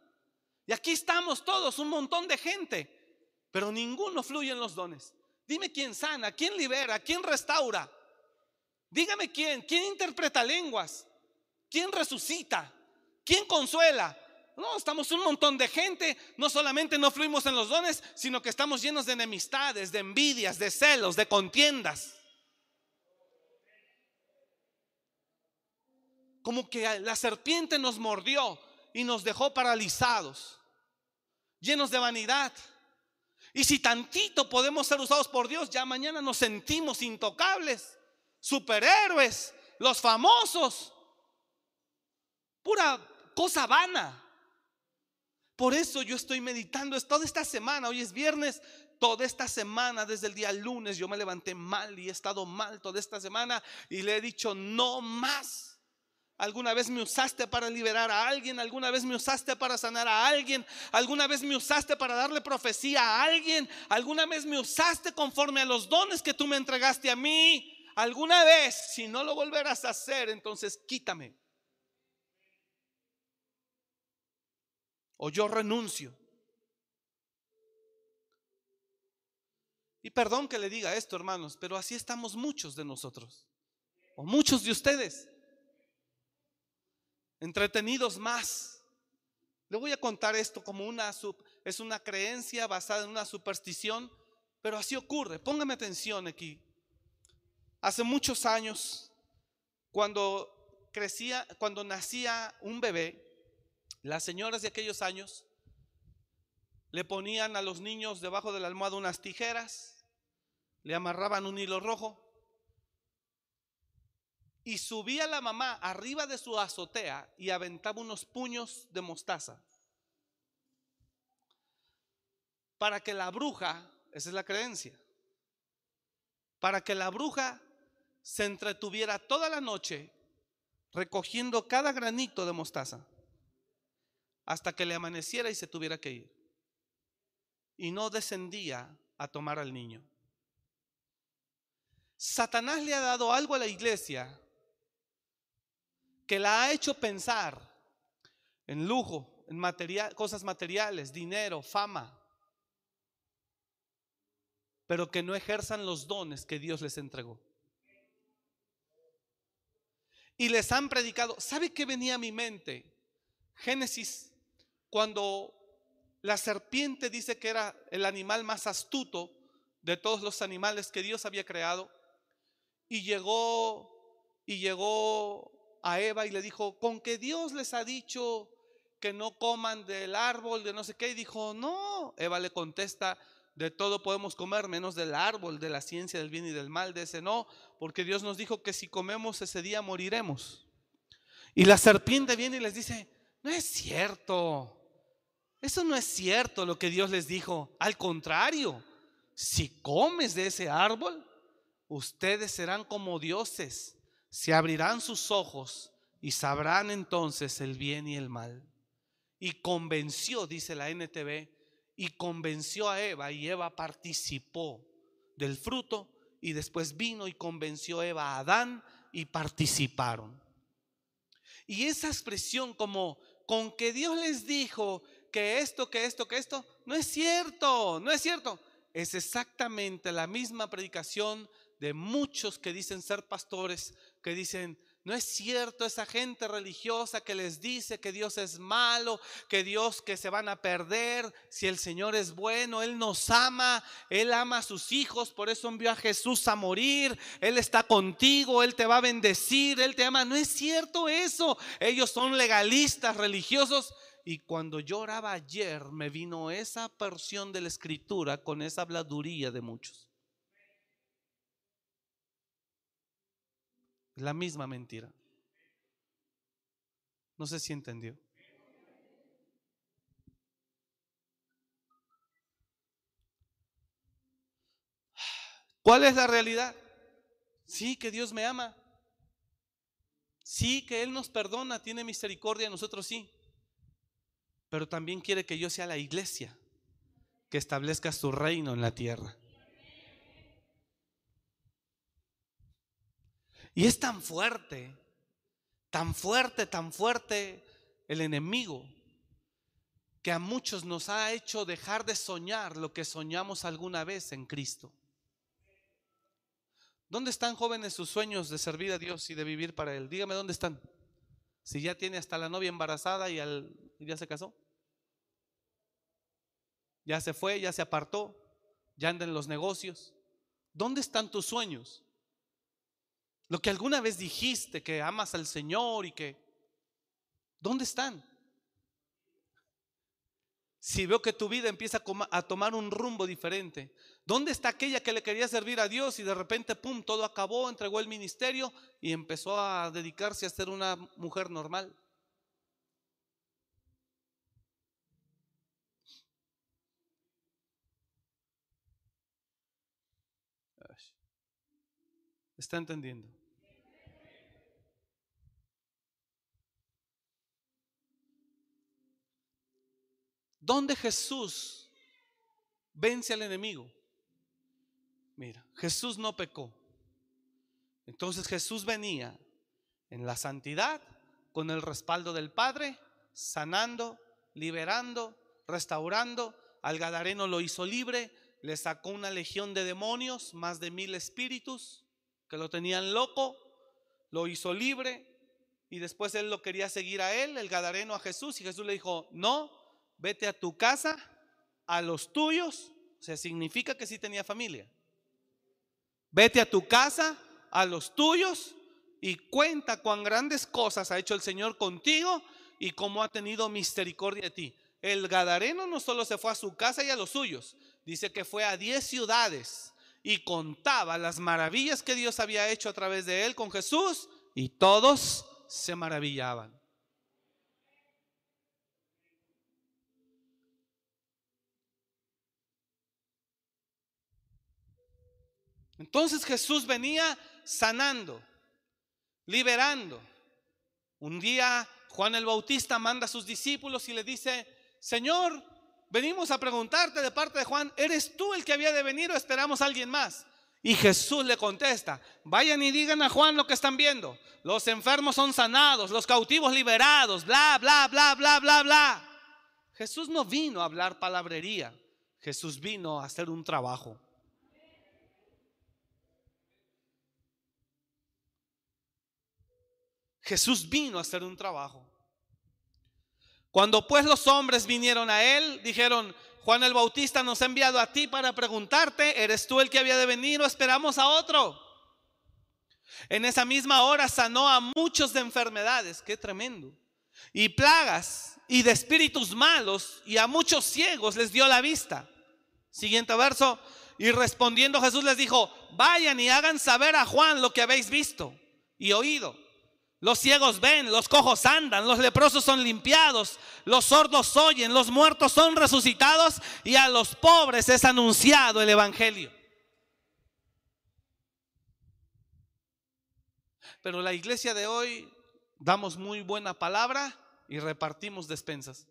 Y aquí estamos todos, un montón de gente, pero ninguno fluye en los dones. Dime quién sana, quién libera, quién restaura. Dígame quién, quién interpreta lenguas, quién resucita, quién consuela, no, estamos un montón de gente. No solamente no fluimos en los dones, sino que estamos llenos de enemistades, de envidias, de celos, de contiendas. Como que la serpiente nos mordió y nos dejó paralizados, llenos de vanidad. Y si tantito podemos ser usados por Dios, ya mañana nos sentimos intocables, superhéroes, los famosos. Pura cosa vana. Por eso yo estoy meditando es toda esta semana, hoy es viernes, toda esta semana, desde el día lunes, yo me levanté mal y he estado mal toda esta semana y le he dicho, no más. ¿Alguna vez me usaste para liberar a alguien? ¿Alguna vez me usaste para sanar a alguien? ¿Alguna vez me usaste para darle profecía a alguien? ¿Alguna vez me usaste conforme a los dones que tú me entregaste a mí? ¿Alguna vez? Si no lo volverás a hacer, entonces quítame. o yo renuncio. Y perdón que le diga esto, hermanos, pero así estamos muchos de nosotros, o muchos de ustedes, entretenidos más. Le voy a contar esto como una es una creencia basada en una superstición, pero así ocurre. Póngame atención aquí. Hace muchos años, cuando crecía, cuando nacía un bebé, las señoras de aquellos años le ponían a los niños debajo de la almohada unas tijeras, le amarraban un hilo rojo y subía la mamá arriba de su azotea y aventaba unos puños de mostaza para que la bruja, esa es la creencia, para que la bruja se entretuviera toda la noche recogiendo cada granito de mostaza hasta que le amaneciera y se tuviera que ir. Y no descendía a tomar al niño. Satanás le ha dado algo a la iglesia que la ha hecho pensar en lujo, en cosas materiales, dinero, fama. pero que no ejerzan los dones que Dios les entregó. Y les han predicado. ¿Sabe qué venía a mi mente? Génesis, cuando la serpiente dice que era el animal más astuto de todos los animales que Dios había creado. Y llegó y llegó a Eva y le dijo, "Con que Dios les ha dicho que no coman del árbol de no sé qué." Y dijo, "No." Eva le contesta, "De todo podemos comer menos del árbol de la ciencia del bien y del mal, de ese no, porque Dios nos dijo que si comemos ese día moriremos." Y la serpiente viene y les dice, "No es cierto." Eso no es cierto lo que Dios les dijo. Al contrario, si comes de ese árbol, ustedes serán como dioses, se abrirán sus ojos y sabrán entonces el bien y el mal. Y convenció, dice la NTV, y convenció a Eva y Eva participó del fruto y después vino y convenció a Eva a Adán y participaron. Y esa expresión como con que Dios les dijo que esto, que esto, que esto, no es cierto, no es cierto. Es exactamente la misma predicación de muchos que dicen ser pastores, que dicen, no es cierto esa gente religiosa que les dice que Dios es malo, que Dios que se van a perder, si el Señor es bueno, Él nos ama, Él ama a sus hijos, por eso envió a Jesús a morir, Él está contigo, Él te va a bendecir, Él te ama. No es cierto eso, ellos son legalistas religiosos y cuando yo oraba ayer, me vino esa porción de la escritura con esa habladuría de muchos. La misma mentira. No sé si entendió. ¿Cuál es la realidad? Sí, que Dios me ama. Sí, que Él nos perdona, tiene misericordia, nosotros sí pero también quiere que yo sea la iglesia que establezca su reino en la tierra. Y es tan fuerte, tan fuerte, tan fuerte el enemigo, que a muchos nos ha hecho dejar de soñar lo que soñamos alguna vez en Cristo. ¿Dónde están jóvenes sus sueños de servir a Dios y de vivir para Él? Dígame dónde están. Si ya tiene hasta la novia embarazada y, ya se casó. Ya se fue, ya se apartó, ya anda en los negocios. ¿Dónde están tus sueños? Lo que alguna vez dijiste que amas al Señor y que... ¿Dónde están? si veo que tu vida empieza a tomar un rumbo diferente? ¿Dónde está aquella que le quería servir a Dios y de repente, pum, todo acabó, entregó el ministerio y empezó a dedicarse a ser una mujer normal? ¿Está entendiendo? ¿Dónde Jesús vence al enemigo? Mira, Jesús no pecó. Entonces Jesús venía en la santidad, con el respaldo del Padre, sanando, liberando, restaurando. Al Gadareno lo hizo libre, le sacó una legión de demonios, más de mil espíritus que lo tenían loco, lo hizo libre y después él lo quería seguir a él, el Gadareno a Jesús, y Jesús le dijo, no, vete a tu casa, a los tuyos, o sea, significa que sí tenía familia. Vete a tu casa, a los tuyos, y cuenta cuán grandes cosas ha hecho el Señor contigo y cómo ha tenido misericordia de ti. El Gadareno no solo se fue a su casa y a los suyos, dice que fue a diez ciudades y contaba las maravillas que Dios había hecho a través de él con Jesús y todos se maravillaban. Entonces Jesús venía sanando, liberando. Un día Juan el Bautista manda a sus discípulos y le dice, Señor, venimos a preguntarte de parte de Juan, ¿eres tú el que había de venir o esperamos a alguien más? Y Jesús le contesta, vayan y digan a Juan lo que están viendo. Los enfermos son sanados, los cautivos liberados, bla, bla, bla, bla, bla, bla. Jesús no vino a hablar palabrería, Jesús vino a hacer un trabajo. Jesús vino a hacer un trabajo. Cuando pues los hombres vinieron a él, dijeron, Juan el Bautista nos ha enviado a ti para preguntarte, ¿eres tú el que había de venir o esperamos a otro? En esa misma hora sanó a muchos de enfermedades, qué tremendo, y plagas y de espíritus malos, y a muchos ciegos les dio la vista. Siguiente verso, y respondiendo Jesús les dijo, vayan y hagan saber a Juan lo que habéis visto y oído. Los ciegos ven, los cojos andan, los leprosos son limpiados, los sordos oyen, los muertos son resucitados y a los pobres es anunciado el Evangelio. Pero la iglesia de hoy damos muy buena palabra y repartimos despensas.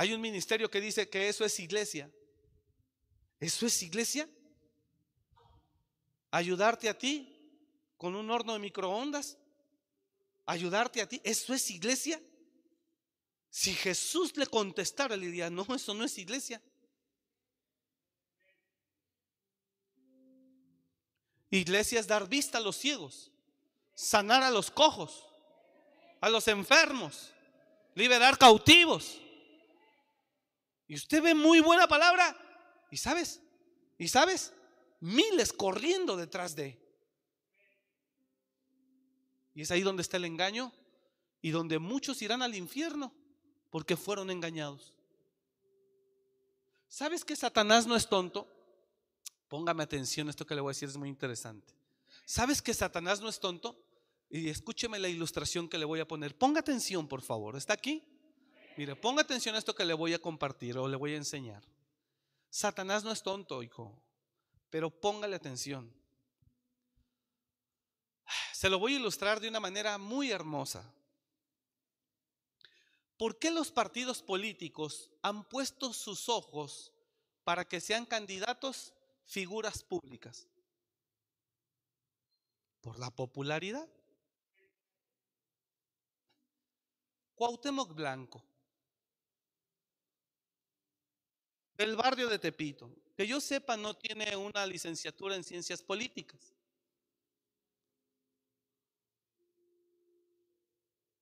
Hay un ministerio que dice que eso es iglesia. ¿Eso es iglesia? Ayudarte a ti con un horno de microondas. Ayudarte a ti. ¿Eso es iglesia? Si Jesús le contestara, le diría, no, eso no es iglesia. Iglesia es dar vista a los ciegos, sanar a los cojos, a los enfermos, liberar cautivos. Y usted ve muy buena palabra. Y sabes, y sabes, miles corriendo detrás de. Y es ahí donde está el engaño y donde muchos irán al infierno porque fueron engañados. ¿Sabes que Satanás no es tonto? Póngame atención, esto que le voy a decir es muy interesante. ¿Sabes que Satanás no es tonto? Y escúcheme la ilustración que le voy a poner. Ponga atención, por favor. ¿Está aquí? Mire, ponga atención a esto que le voy a compartir o le voy a enseñar. Satanás no es tonto, hijo, pero póngale atención. Se lo voy a ilustrar de una manera muy hermosa. ¿Por qué los partidos políticos han puesto sus ojos para que sean candidatos figuras públicas? Por la popularidad. Cuauhtémoc Blanco El barrio de Tepito. Que yo sepa, no tiene una licenciatura en ciencias políticas.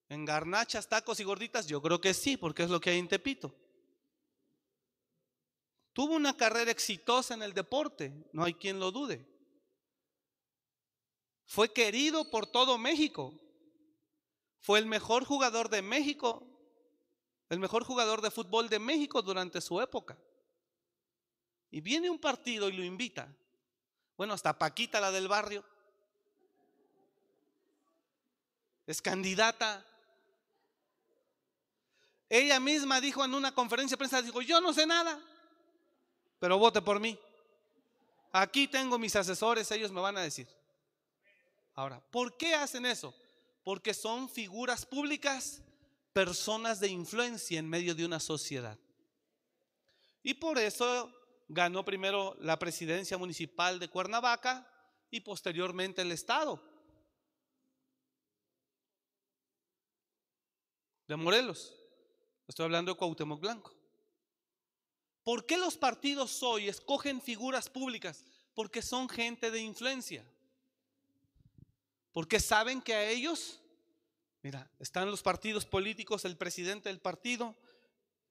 En garnachas, tacos y gorditas, yo creo que sí, porque es lo que hay en Tepito. Tuvo una carrera exitosa en el deporte, no hay quien lo dude. Fue querido por todo México. Fue el mejor jugador de México, el mejor jugador de fútbol de México durante su época. Y viene un partido y lo invita. Bueno, hasta Paquita, la del barrio, es candidata. Ella misma dijo en una conferencia de prensa, dijo, yo no sé nada, pero vote por mí. Aquí tengo mis asesores, ellos me van a decir. Ahora, ¿por qué hacen eso? Porque son figuras públicas, personas de influencia en medio de una sociedad. Y por eso ganó primero la presidencia municipal de Cuernavaca y posteriormente el Estado de Morelos. Estoy hablando de Cuauhtémoc Blanco. ¿Por qué los partidos hoy escogen figuras públicas? Porque son gente de influencia. Porque saben que a ellos, mira, están los partidos políticos, el presidente del partido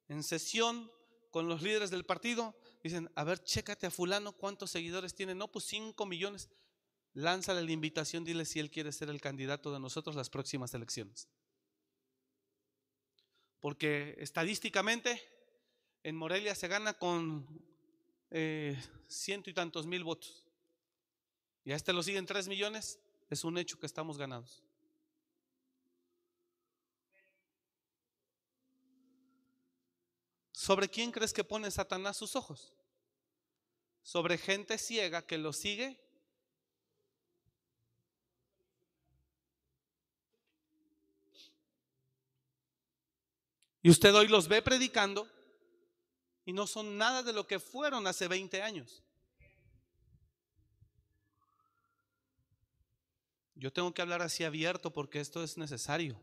en sesión con los líderes del partido, dicen, a ver, chécate a fulano cuántos seguidores tiene. No, pues 5 millones. Lánzale la invitación, dile si él quiere ser el candidato de nosotros las próximas elecciones. Porque estadísticamente en Morelia se gana con eh, ciento y tantos mil votos. Y a este lo siguen 3 millones, es un hecho que estamos ganados. ¿Sobre quién crees que pone Satanás sus ojos? ¿Sobre gente ciega que lo sigue? Y usted hoy los ve predicando y no son nada de lo que fueron hace 20 años. Yo tengo que hablar así abierto porque esto es necesario.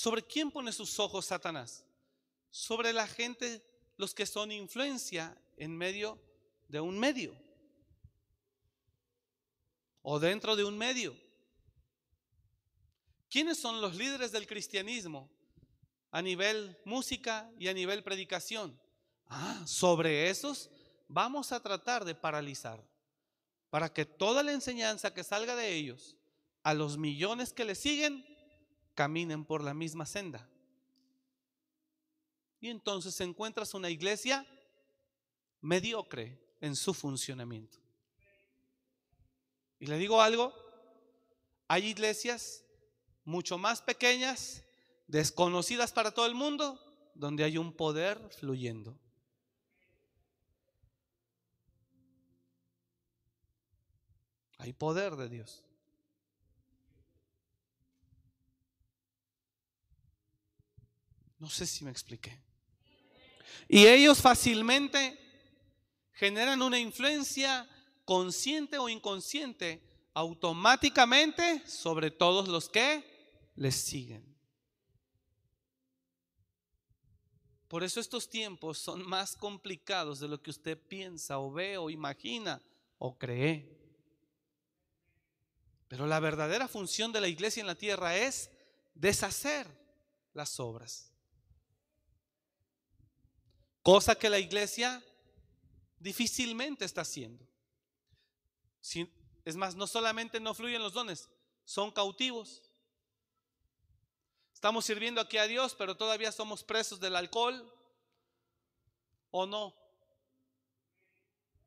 ¿Sobre quién pone sus ojos Satanás? Sobre la gente, los que son influencia en medio de un medio. O dentro de un medio. ¿Quiénes son los líderes del cristianismo a nivel música y a nivel predicación? Ah, sobre esos vamos a tratar de paralizar para que toda la enseñanza que salga de ellos a los millones que le siguen caminen por la misma senda. Y entonces encuentras una iglesia mediocre en su funcionamiento. Y le digo algo, hay iglesias mucho más pequeñas, desconocidas para todo el mundo, donde hay un poder fluyendo. Hay poder de Dios. No sé si me expliqué. Y ellos fácilmente generan una influencia consciente o inconsciente automáticamente sobre todos los que les siguen. Por eso estos tiempos son más complicados de lo que usted piensa o ve o imagina o cree. Pero la verdadera función de la iglesia en la tierra es deshacer las obras. Cosa que la iglesia difícilmente está haciendo. es más, no solamente no fluyen los dones, son cautivos. Estamos sirviendo aquí a Dios, pero todavía somos presos del alcohol. ¿O no?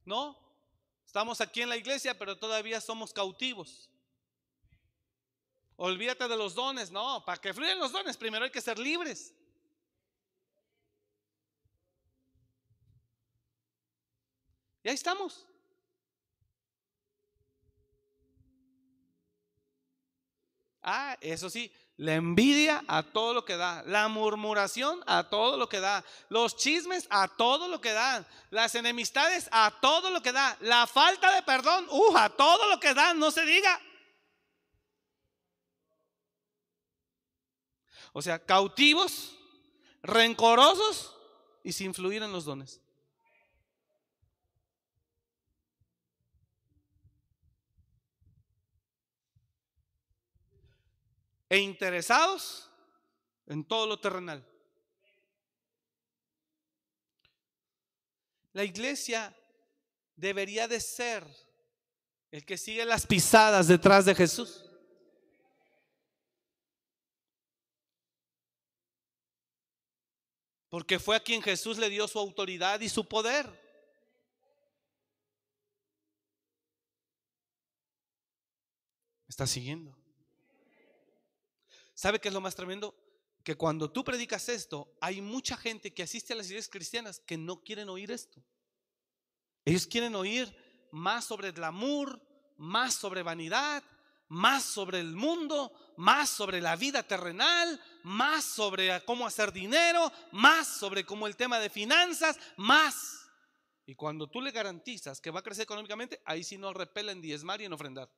¿No? Estamos aquí en la iglesia, pero todavía somos cautivos. Olvídate de los dones, no, para que fluyan los dones, primero hay que ser libres. Y ahí estamos. Ah, eso sí, la envidia a todo lo que da, la murmuración a todo lo que da, los chismes a todo lo que dan, las enemistades a todo lo que da, la falta de perdón, uh, a todo lo que da, no se diga. O sea, cautivos, rencorosos y sin fluir en los dones. E interesados en todo lo terrenal. La iglesia debería de ser el que sigue las pisadas detrás de Jesús. Porque fue a quien Jesús le dio su autoridad y su poder. ¿Está siguiendo? ¿Sabe qué es lo más tremendo? Que cuando tú predicas esto, hay mucha gente que asiste a las iglesias cristianas que no quieren oír esto. Ellos quieren oír más sobre el glamour, más sobre vanidad, más sobre el mundo, más sobre la vida terrenal, más sobre cómo hacer dinero, más sobre cómo el tema de finanzas, más. Y cuando tú le garantizas que va a crecer económicamente, ahí sí no repelen diezmar y en ofrendar.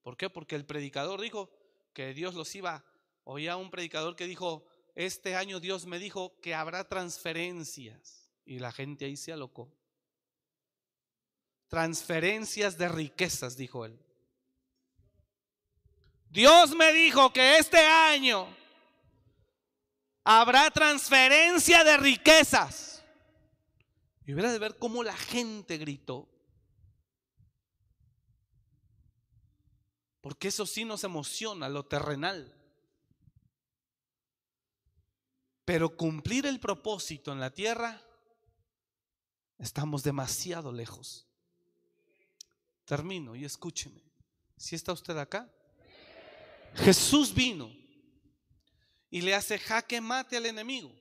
¿Por qué? Porque el predicador dijo, que Dios los iba. Oía un predicador que dijo, este año Dios me dijo que habrá transferencias. Y la gente ahí se alocó. Transferencias de riquezas, dijo él. Dios me dijo que este año habrá transferencia de riquezas. Y hubiera de ver cómo la gente gritó. Porque eso sí nos emociona, lo terrenal. Pero cumplir el propósito en la tierra, estamos demasiado lejos. Termino y escúcheme. Si está usted acá, Jesús vino y le hace jaque mate al enemigo.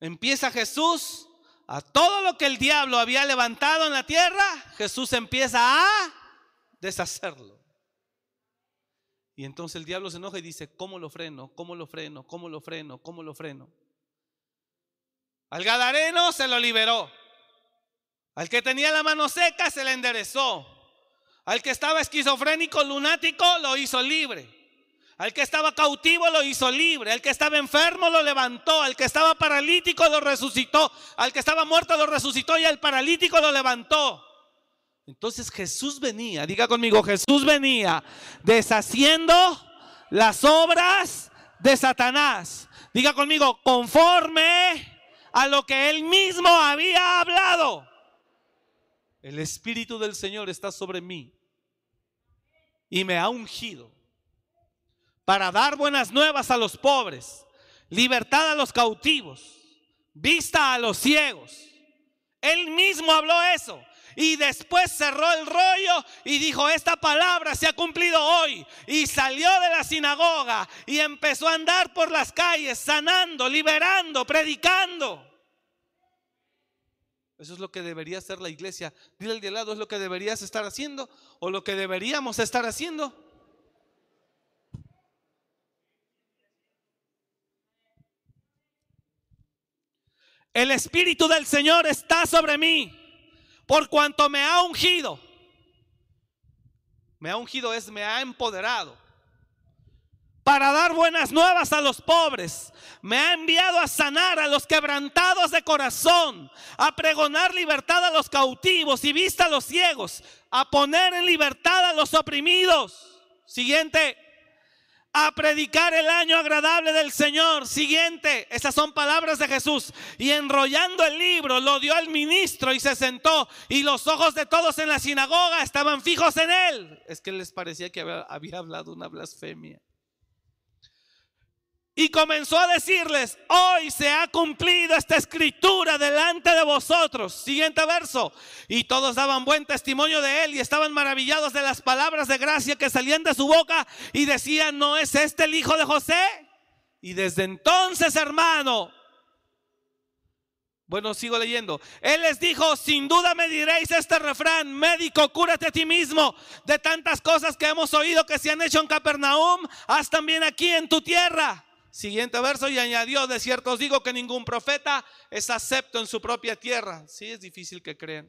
Empieza Jesús a todo lo que el diablo había levantado en la tierra, Jesús empieza a deshacerlo. Y entonces el diablo se enoja y dice, ¿cómo lo freno? ¿Cómo lo freno? ¿Cómo lo freno? ¿Cómo lo freno? Al Gadareno se lo liberó. Al que tenía la mano seca se le enderezó. Al que estaba esquizofrénico, lunático, lo hizo libre. Al que estaba cautivo lo hizo libre, al que estaba enfermo lo levantó, al que estaba paralítico lo resucitó, al que estaba muerto lo resucitó y al paralítico lo levantó. Entonces Jesús venía, diga conmigo, Jesús venía deshaciendo las obras de Satanás. Diga conmigo, conforme a lo que él mismo había hablado. El Espíritu del Señor está sobre mí y me ha ungido para dar buenas nuevas a los pobres, libertad a los cautivos, vista a los ciegos. Él mismo habló eso. Y después cerró el rollo y dijo, esta palabra se ha cumplido hoy. Y salió de la sinagoga y empezó a andar por las calles, sanando, liberando, predicando. Eso es lo que debería hacer la iglesia. Dile al de lado, ¿es lo que deberías estar haciendo? ¿O lo que deberíamos estar haciendo? El Espíritu del Señor está sobre mí por cuanto me ha ungido. Me ha ungido es, me ha empoderado. Para dar buenas nuevas a los pobres. Me ha enviado a sanar a los quebrantados de corazón. A pregonar libertad a los cautivos y vista a los ciegos. A poner en libertad a los oprimidos. Siguiente a predicar el año agradable del Señor. Siguiente, esas son palabras de Jesús. Y enrollando el libro, lo dio al ministro y se sentó. Y los ojos de todos en la sinagoga estaban fijos en él. Es que les parecía que había, había hablado una blasfemia. Y comenzó a decirles, hoy se ha cumplido esta escritura delante de vosotros. Siguiente verso. Y todos daban buen testimonio de él y estaban maravillados de las palabras de gracia que salían de su boca y decían, ¿no es este el hijo de José? Y desde entonces, hermano, bueno, sigo leyendo. Él les dijo, sin duda me diréis este refrán, médico, cúrate a ti mismo. De tantas cosas que hemos oído que se han hecho en Capernaum, haz también aquí en tu tierra. Siguiente verso, y añadió, de cierto os digo que ningún profeta es acepto en su propia tierra. Sí, es difícil que crean.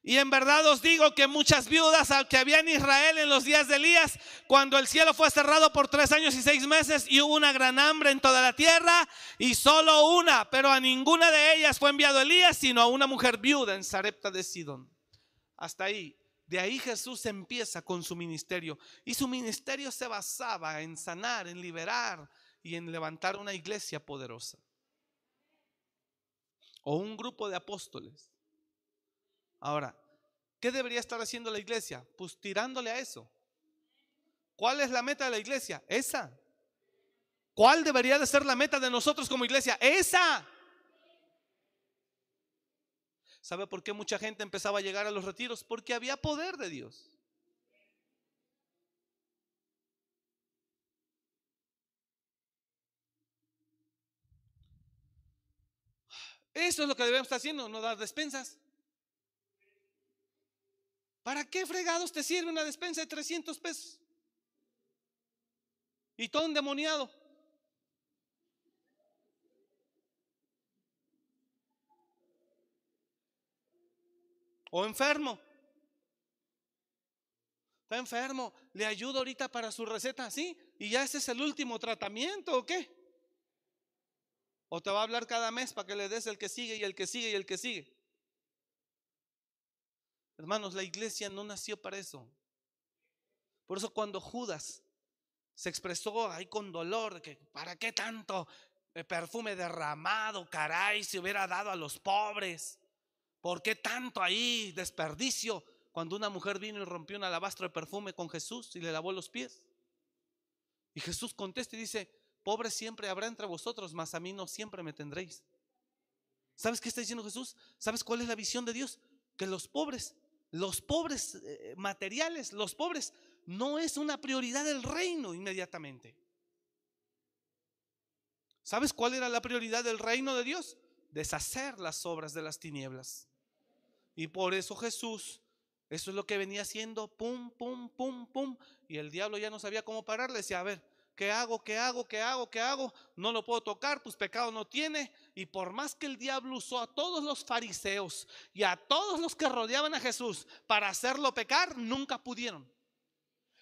Y en verdad os digo que muchas viudas que había en Israel en los días de Elías, cuando el cielo fue cerrado por tres años y seis meses y hubo una gran hambre en toda la tierra, y solo una, pero a ninguna de ellas fue enviado Elías, sino a una mujer viuda en Sarepta de Sidón. Hasta ahí. De ahí Jesús empieza con su ministerio. Y su ministerio se basaba en sanar, en liberar, y en levantar una iglesia poderosa. O un grupo de apóstoles. Ahora, ¿qué debería estar haciendo la iglesia? Pues tirándole a eso. ¿Cuál es la meta de la iglesia? Esa. ¿Cuál debería de ser la meta de nosotros como iglesia? Esa. ¿Sabe por qué mucha gente empezaba a llegar a los retiros? Porque había poder de Dios. Eso es lo que debemos estar haciendo, no dar despensas. ¿Para qué fregados te sirve una despensa de 300 pesos? Y todo endemoniado. O enfermo. Está enfermo. Le ayudo ahorita para su receta, ¿sí? Y ya ese es el último tratamiento, ¿o qué? O te va a hablar cada mes para que le des el que sigue y el que sigue y el que sigue. Hermanos, la iglesia no nació para eso. Por eso cuando Judas se expresó ahí con dolor, que ¿para qué tanto perfume derramado, caray, se hubiera dado a los pobres? ¿Por qué tanto ahí desperdicio? Cuando una mujer vino y rompió un alabastro de perfume con Jesús y le lavó los pies. Y Jesús contesta y dice, Pobres siempre habrá entre vosotros, mas a mí no siempre me tendréis. ¿Sabes qué está diciendo Jesús? ¿Sabes cuál es la visión de Dios? Que los pobres, los pobres eh, materiales, los pobres, no es una prioridad del reino inmediatamente. ¿Sabes cuál era la prioridad del reino de Dios? Deshacer las obras de las tinieblas. Y por eso Jesús, eso es lo que venía haciendo, pum, pum, pum, pum. Y el diablo ya no sabía cómo pararle. Decía, a ver, ¿Qué hago? ¿Qué hago? ¿Qué hago? ¿Qué hago? No lo puedo tocar, pues pecado no tiene. Y por más que el diablo usó a todos los fariseos y a todos los que rodeaban a Jesús para hacerlo pecar, nunca pudieron.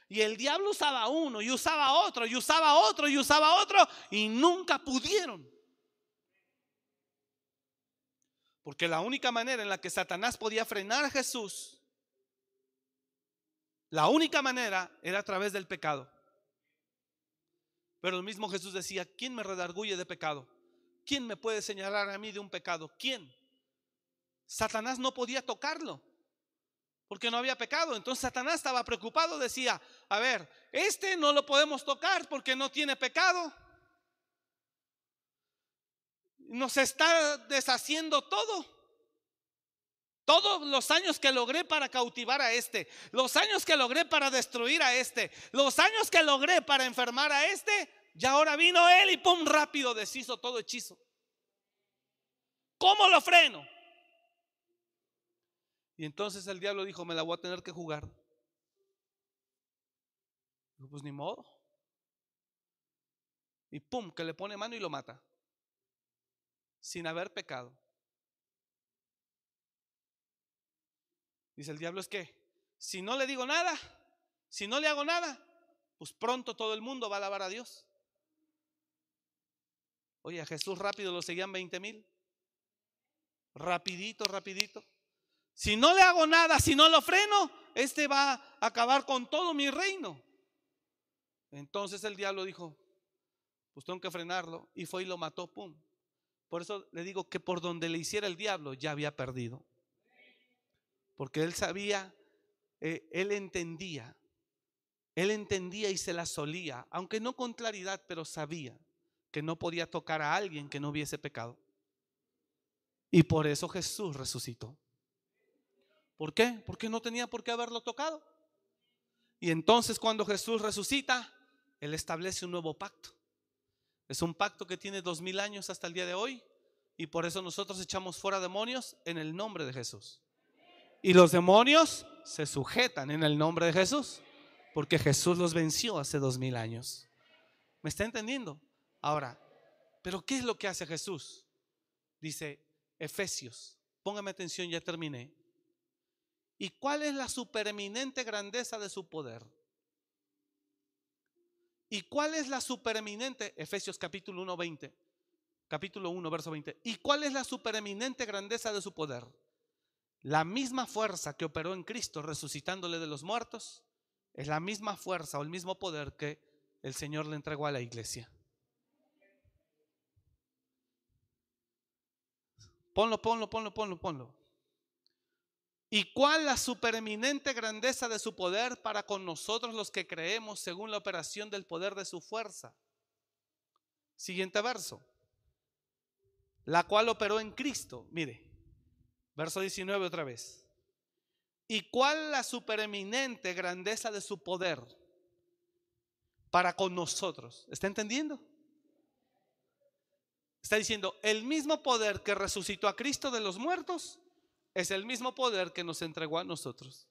Y el diablo usaba uno, y usaba otro, y usaba otro, y usaba otro, y nunca pudieron. Porque la única manera en la que Satanás podía frenar a Jesús, la única manera era a través del pecado. Pero el mismo Jesús decía, ¿quién me redarguye de pecado? ¿Quién me puede señalar a mí de un pecado? ¿Quién? Satanás no podía tocarlo porque no había pecado. Entonces Satanás estaba preocupado, decía, a ver, este no lo podemos tocar porque no tiene pecado. Nos está deshaciendo todo. Todos los años que logré para cautivar a este, los años que logré para destruir a este, los años que logré para enfermar a este, ya ahora vino él y pum, rápido deshizo todo hechizo. ¿Cómo lo freno? Y entonces el diablo dijo, me la voy a tener que jugar. pues ni modo. Y pum, que le pone mano y lo mata. Sin haber pecado. Dice el diablo es que, si no le digo nada, si no le hago nada, pues pronto todo el mundo va a alabar a Dios. Oye, a Jesús rápido lo seguían 20 mil. Rapidito, rapidito. Si no le hago nada, si no lo freno, este va a acabar con todo mi reino. Entonces el diablo dijo, pues tengo que frenarlo. Y fue y lo mató, pum. Por eso le digo que por donde le hiciera el diablo ya había perdido porque él sabía, eh, él entendía, él entendía y se la solía, aunque no con claridad, pero sabía que no podía tocar a alguien que no hubiese pecado. Y por eso Jesús resucitó. ¿Por qué? Porque no tenía por qué haberlo tocado. Y entonces cuando Jesús resucita, Él establece un nuevo pacto. Es un pacto que tiene dos mil años hasta el día de hoy. Y por eso nosotros echamos fuera demonios en el nombre de Jesús. Y los demonios se sujetan en el nombre de Jesús, porque Jesús los venció hace dos mil años. ¿Me está entendiendo? Ahora, ¿pero qué es lo que hace Jesús? Dice Efesios, póngame atención, ya terminé. ¿Y cuál es la supereminente grandeza de su poder? ¿Y cuál es la supereminente, Efesios capítulo 1, 20, capítulo 1, verso 20, ¿y cuál es la supereminente grandeza de su poder? La misma fuerza que operó en Cristo resucitándole de los muertos es la misma fuerza o el mismo poder que el Señor le entregó a la iglesia. Ponlo, ponlo, ponlo, ponlo, ponlo. ¿Y cuál la supereminente grandeza de su poder para con nosotros los que creemos según la operación del poder de su fuerza? Siguiente verso. La cual operó en Cristo. Mire, Verso 19 otra vez. ¿Y cuál la supereminente grandeza de su poder para con nosotros? ¿Está entendiendo? Está diciendo, el mismo poder que resucitó a Cristo de los muertos es el mismo poder que nos entregó a nosotros.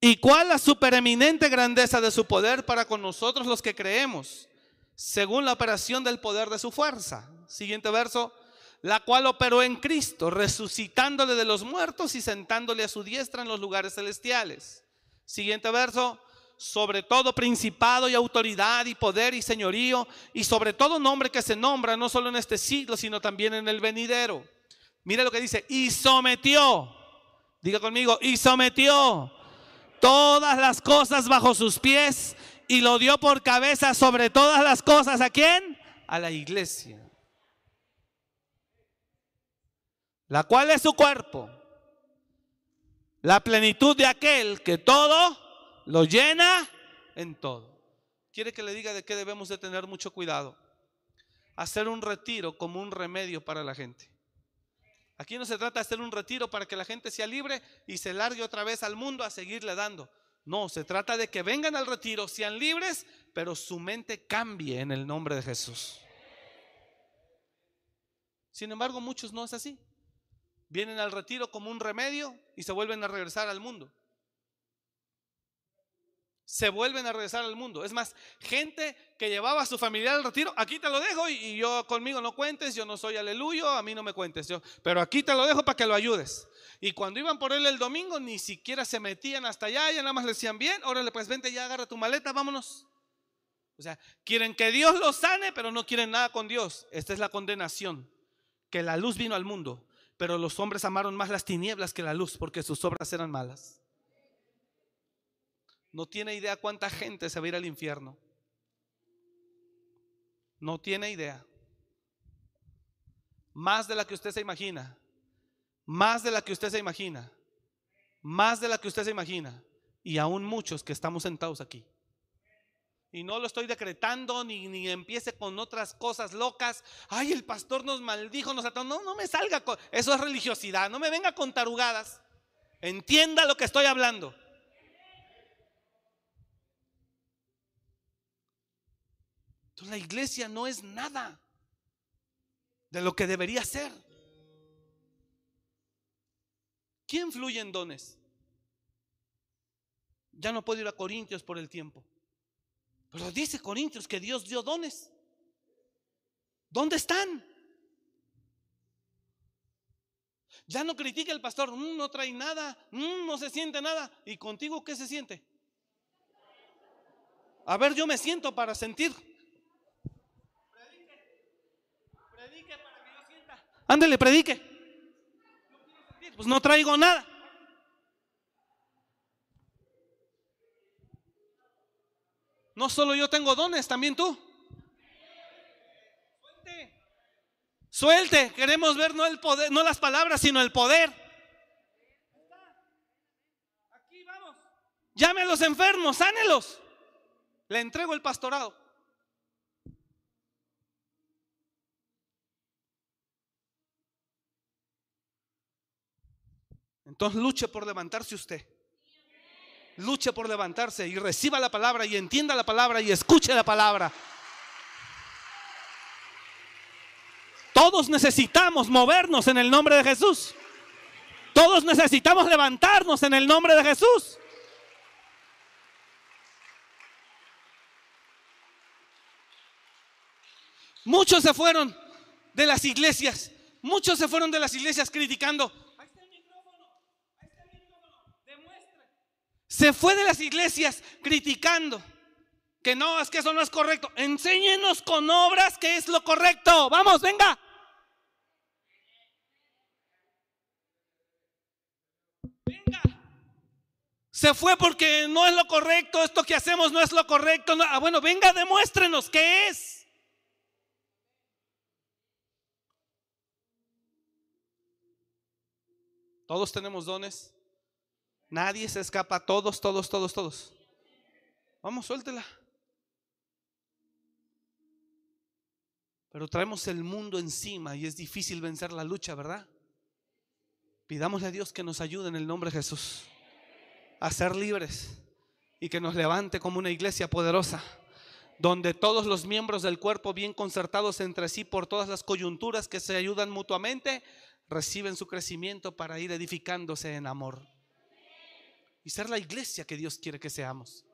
¿Y cuál la supereminente grandeza de su poder para con nosotros los que creemos, según la operación del poder de su fuerza? Siguiente verso, la cual operó en Cristo, resucitándole de los muertos y sentándole a su diestra en los lugares celestiales. Siguiente verso, sobre todo principado y autoridad y poder y señorío y sobre todo nombre que se nombra no solo en este siglo, sino también en el venidero. Mira lo que dice, y sometió, diga conmigo, y sometió todas las cosas bajo sus pies y lo dio por cabeza sobre todas las cosas. ¿A quién? A la iglesia la cual es su cuerpo, la plenitud de aquel que todo lo llena en todo. ¿Quiere que le diga de qué debemos de tener mucho cuidado? Hacer un retiro como un remedio para la gente. Aquí no se trata de hacer un retiro para que la gente sea libre y se largue otra vez al mundo a seguirle dando. No, se trata de que vengan al retiro, sean libres, pero su mente cambie en el nombre de Jesús. Sin embargo, muchos no es así vienen al retiro como un remedio y se vuelven a regresar al mundo. se vuelven a regresar al mundo. Es más, gente que llevaba a su familiar al retiro, aquí te lo dejo y, yo conmigo no cuentes, yo no soy aleluyo, a mí no me cuentes, yo, pero aquí te lo dejo para que lo ayudes. Y cuando iban por él el domingo, ni siquiera se metían hasta allá, ya nada más le decían, bien, órale, pues vente ya, agarra tu maleta, vámonos. O sea, quieren que Dios los sane, pero no quieren nada con Dios. Esta es la condenación, que la luz vino al mundo, pero los hombres amaron más las tinieblas que la luz, porque sus obras eran malas. No tiene idea cuánta gente se va a ir al infierno. No tiene idea. Más de la que usted se imagina. Más de la que usted se imagina. Más de la que usted se imagina. Y aún muchos que estamos sentados aquí. Y no lo estoy decretando ni, ni empiece con otras cosas locas. Ay, el pastor nos maldijo, nos ató. No, no me salga con. Eso es religiosidad. No me venga con tarugadas. Entienda lo que estoy hablando. la iglesia no es nada de lo que debería ser. ¿Quién fluye en dones? Ya no puedo ir a Corintios por el tiempo. Pero dice Corintios que Dios dio dones. ¿Dónde están? Ya no critica el pastor, mm, no trae nada, mm, no se siente nada. ¿Y contigo qué se siente? A ver, yo me siento para sentir. Ándele, predique. Pues no traigo nada. No solo yo tengo dones, también tú. Suelte. Suelte. Queremos ver no el poder, no las palabras, sino el poder. Aquí vamos. Llame a los enfermos, sánelos. Le entrego el pastorado. Entonces luche por levantarse usted. Luche por levantarse y reciba la palabra y entienda la palabra y escuche la palabra. Todos necesitamos movernos en el nombre de Jesús. Todos necesitamos levantarnos en el nombre de Jesús. Muchos se fueron de las iglesias. Muchos se fueron de las iglesias criticando. Se fue de las iglesias criticando que no, es que eso no es correcto. Enséñenos con obras que es lo correcto. Vamos, venga. Venga. Se fue porque no es lo correcto, esto que hacemos no es lo correcto. Ah, bueno, venga, demuéstrenos qué es. Todos tenemos dones. Nadie se escapa, todos, todos, todos, todos. Vamos, suéltela. Pero traemos el mundo encima y es difícil vencer la lucha, ¿verdad? Pidámosle a Dios que nos ayude en el nombre de Jesús a ser libres y que nos levante como una iglesia poderosa, donde todos los miembros del cuerpo, bien concertados entre sí por todas las coyunturas que se ayudan mutuamente, reciben su crecimiento para ir edificándose en amor y ser la iglesia que Dios quiere que seamos.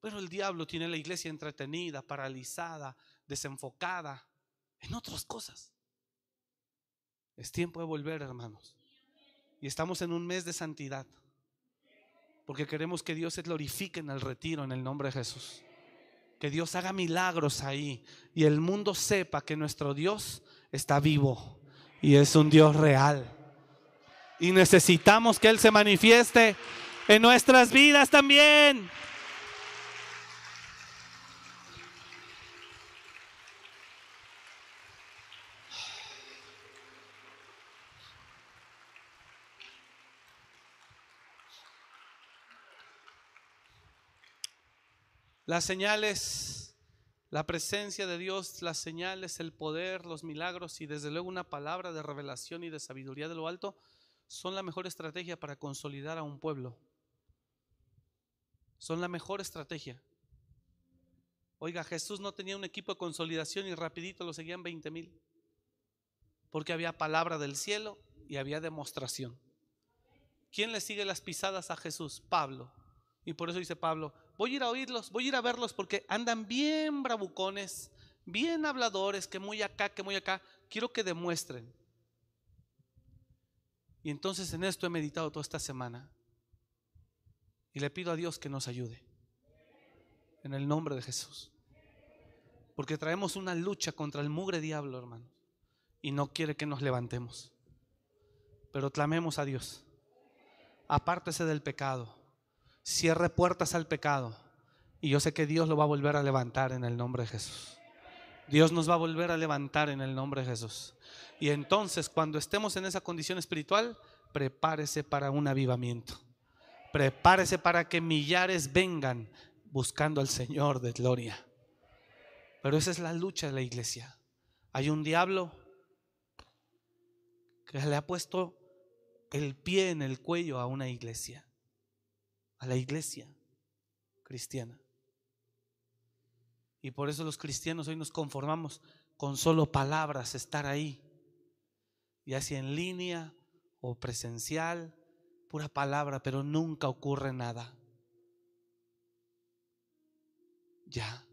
Pero el diablo tiene la iglesia entretenida, paralizada, desenfocada en otras cosas. Es tiempo de volver, hermanos. Y estamos en un mes de santidad. Porque queremos que Dios se glorifique en el retiro en el nombre de Jesús. Que Dios haga milagros ahí y el mundo sepa que nuestro Dios está vivo y es un Dios real. Y necesitamos que Él se manifieste en nuestras vidas también. Las señales, la presencia de Dios, las señales, el poder, los milagros y desde luego una palabra de revelación y de sabiduría de lo alto son la mejor estrategia para consolidar a un pueblo. Son la mejor estrategia. Oiga, Jesús no tenía un equipo de consolidación y rapidito lo seguían 20 mil. Porque había palabra del cielo y había demostración. ¿Quién le sigue las pisadas a Jesús? Pablo. Y por eso dice Pablo, voy a ir a oírlos, voy a ir a verlos porque andan bien bravucones, bien habladores, que muy acá, que muy acá. Quiero que demuestren. Y entonces en esto he meditado toda esta semana. Y le pido a Dios que nos ayude. En el nombre de Jesús. Porque traemos una lucha contra el mugre diablo, hermano. Y no quiere que nos levantemos. Pero clamemos a Dios. Apártese del pecado. Cierre puertas al pecado. Y yo sé que Dios lo va a volver a levantar en el nombre de Jesús. Dios nos va a volver a levantar en el nombre de Jesús. Y entonces cuando estemos en esa condición espiritual, prepárese para un avivamiento. Prepárese para que millares vengan buscando al Señor de gloria. Pero esa es la lucha de la iglesia. Hay un diablo que le ha puesto el pie en el cuello a una iglesia, a la iglesia cristiana. Y por eso los cristianos hoy nos conformamos con solo palabras, estar ahí, ya sea en línea o presencial, pura palabra, pero nunca ocurre nada. Ya.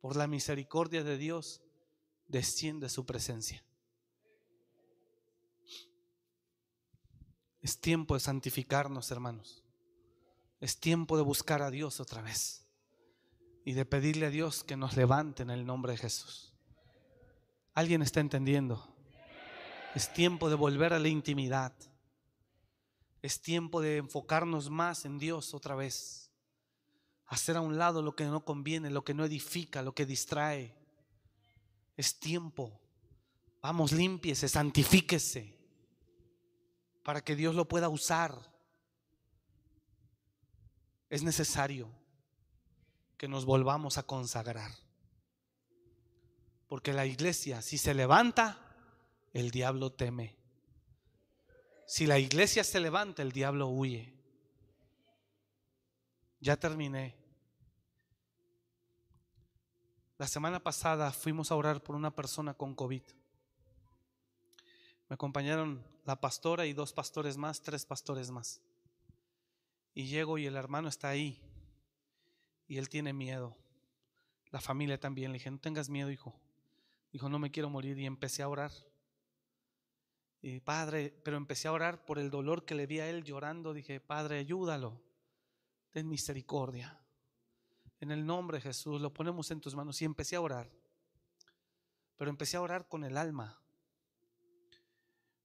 Por la misericordia de Dios, desciende su presencia. Es tiempo de santificarnos, hermanos. Es tiempo de buscar a Dios otra vez y de pedirle a Dios que nos levante en el nombre de Jesús. ¿Alguien está entendiendo? Es tiempo de volver a la intimidad. Es tiempo de enfocarnos más en Dios otra vez. Hacer a un lado lo que no conviene, lo que no edifica, lo que distrae. Es tiempo. Vamos, límpiese, santifíquese para que Dios lo pueda usar. Es necesario que nos volvamos a consagrar. Porque la iglesia, si se levanta, el diablo teme. Si la iglesia se levanta, el diablo huye. Ya terminé. La semana pasada fuimos a orar por una persona con COVID. Me acompañaron la pastora y dos pastores más, tres pastores más. Y llego y el hermano está ahí, y él tiene miedo. La familia también. Le dije, no tengas miedo, hijo. Dijo, no me quiero morir. Y empecé a orar. Y padre, pero empecé a orar por el dolor que le vi a él llorando. Dije, Padre, ayúdalo. Ten misericordia. En el nombre de Jesús, lo ponemos en tus manos. Y empecé a orar. Pero empecé a orar con el alma.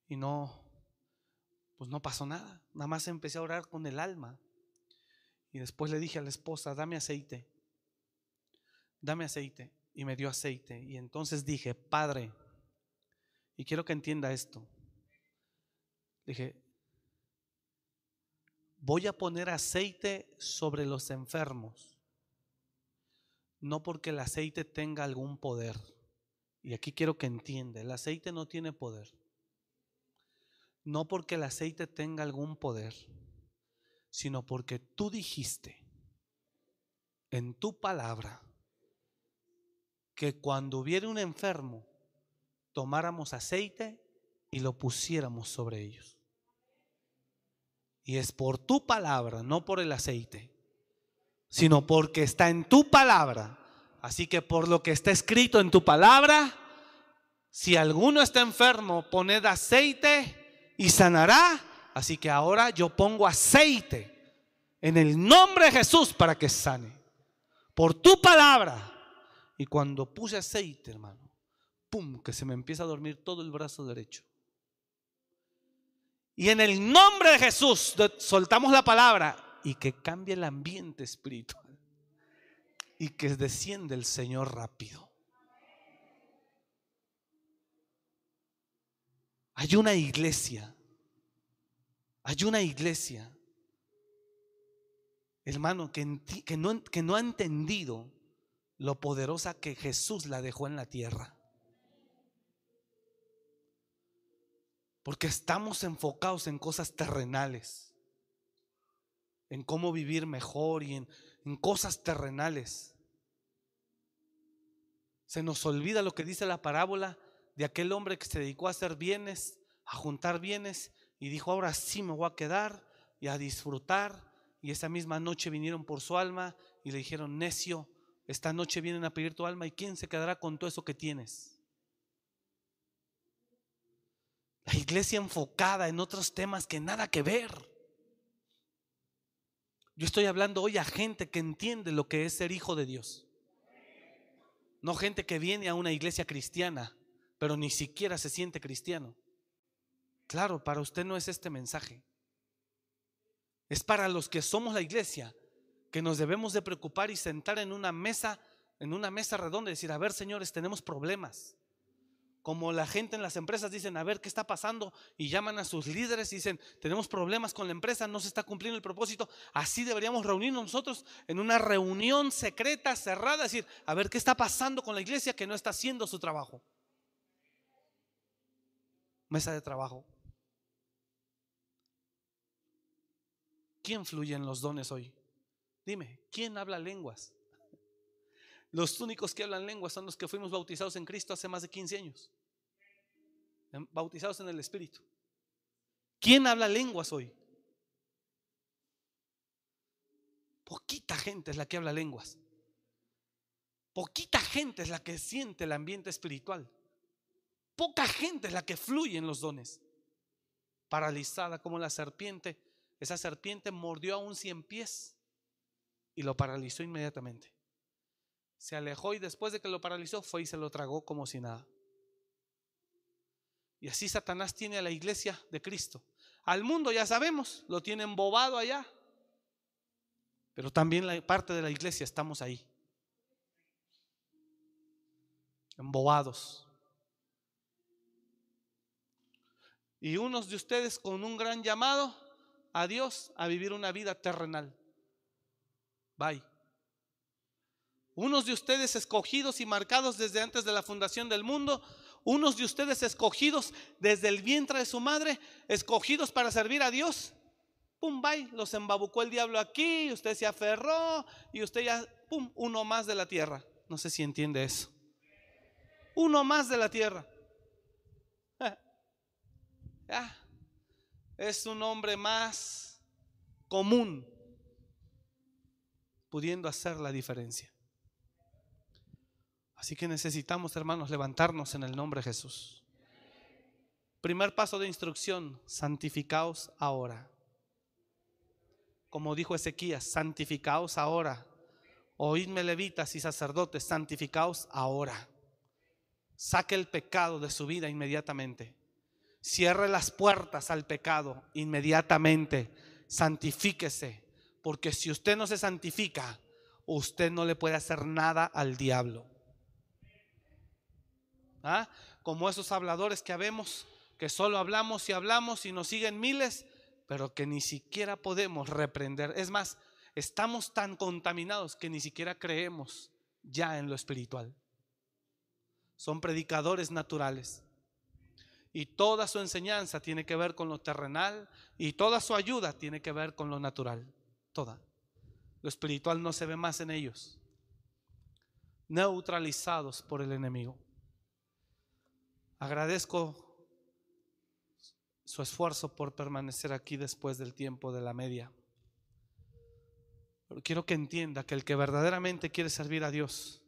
Y no, pues no pasó nada. Nada más empecé a orar con el alma. Y después le dije a la esposa, dame aceite, dame aceite. Y me dio aceite. Y entonces dije, Padre, y quiero que entienda esto. Dije, voy a poner aceite sobre los enfermos. No porque el aceite tenga algún poder. Y aquí quiero que entienda, el aceite no tiene poder. No porque el aceite tenga algún poder sino porque tú dijiste en tu palabra que cuando hubiera un enfermo, tomáramos aceite y lo pusiéramos sobre ellos. Y es por tu palabra, no por el aceite, sino porque está en tu palabra. Así que por lo que está escrito en tu palabra, si alguno está enfermo, poned aceite y sanará Así que ahora yo pongo aceite en el nombre de Jesús para que sane. Por tu palabra. Y cuando puse aceite, hermano, pum, que se me empieza a dormir todo el brazo derecho. Y en el nombre de Jesús soltamos la palabra y que cambie el ambiente espiritual. Y que desciende el Señor rápido. Hay una iglesia hay una iglesia, hermano, que, no, ha entendido lo poderosa que Jesús la dejó en la tierra. Porque estamos enfocados en cosas terrenales, en cómo vivir mejor y en cosas terrenales. Se nos olvida lo que dice la parábola de aquel hombre que se dedicó a hacer bienes, a juntar bienes y dijo, ahora sí me voy a quedar y a disfrutar. Y esa misma noche vinieron por su alma y le dijeron, necio, esta noche vienen a pedir tu alma y ¿quién se quedará con todo eso que tienes? La iglesia enfocada en otros temas que nada que ver. Yo estoy hablando hoy a gente que entiende lo que es ser hijo de Dios. No gente que viene a una iglesia cristiana, pero ni siquiera se siente cristiano. Claro, para usted no es este mensaje. Es para los que somos la iglesia, que nos debemos de preocupar y sentar en una mesa, en una mesa redonda y decir, a ver, señores, tenemos problemas. Como la gente en las empresas dicen, a ver qué está pasando y llaman a sus líderes y dicen, tenemos problemas con la empresa, no se está cumpliendo el propósito. Así deberíamos reunirnos nosotros en una reunión secreta, cerrada, decir, a ver qué está pasando con la iglesia que no está haciendo su trabajo. Mesa de trabajo. ¿Quién fluye en los dones hoy? Dime, ¿quién habla lenguas? Los únicos que hablan lenguas son los que fuimos bautizados en Cristo hace más de 15 años. Bautizados en el Espíritu. ¿Quién habla lenguas hoy? Poquita gente es la que habla lenguas. Poquita gente es la que siente el ambiente espiritual. Poca gente es la que fluye en los dones. Paralizada como la serpiente. Esa serpiente mordió a un cien pies y lo paralizó inmediatamente. Se alejó y después de que lo paralizó fue y se lo tragó como si nada. Y así Satanás tiene a la iglesia de Cristo. Al mundo ya sabemos, lo tiene embobado allá. Pero también la parte de la iglesia estamos ahí. Embobados. Y unos de ustedes con un gran llamado a Dios a vivir una vida terrenal. Bye. Unos de ustedes escogidos y marcados desde antes de la fundación del mundo, unos de ustedes escogidos desde el vientre de su madre, escogidos para servir a Dios. Pum, bye, los embabucó el diablo aquí, usted se aferró y usted ya, pum, uno más de la tierra. No sé si entiende eso. Uno más de la tierra. Es un hombre más común pudiendo hacer la diferencia. Así que necesitamos, hermanos, levantarnos en el nombre de Jesús. Primer paso de instrucción, santificaos ahora. Como dijo Ezequías, santificaos ahora. Oídme levitas y sacerdotes, santificaos ahora. Saque el pecado de su vida inmediatamente. Cierre las puertas al pecado inmediatamente. Santifíquese porque si usted no se santifica, usted no le puede hacer nada al diablo. ¿Ah? Como esos habladores que habemos, que solo hablamos y hablamos y nos siguen miles, pero que ni siquiera podemos reprender. Es más, estamos tan contaminados que ni siquiera creemos ya en lo espiritual. Son predicadores naturales. Y toda su enseñanza tiene que ver con lo terrenal y toda su ayuda tiene que ver con lo natural toda. Lo espiritual no se ve más en ellos. Neutralizados por el enemigo. Agradezco su esfuerzo por permanecer aquí después del tiempo de la media. Pero quiero que entienda que el que verdaderamente quiere servir a Dios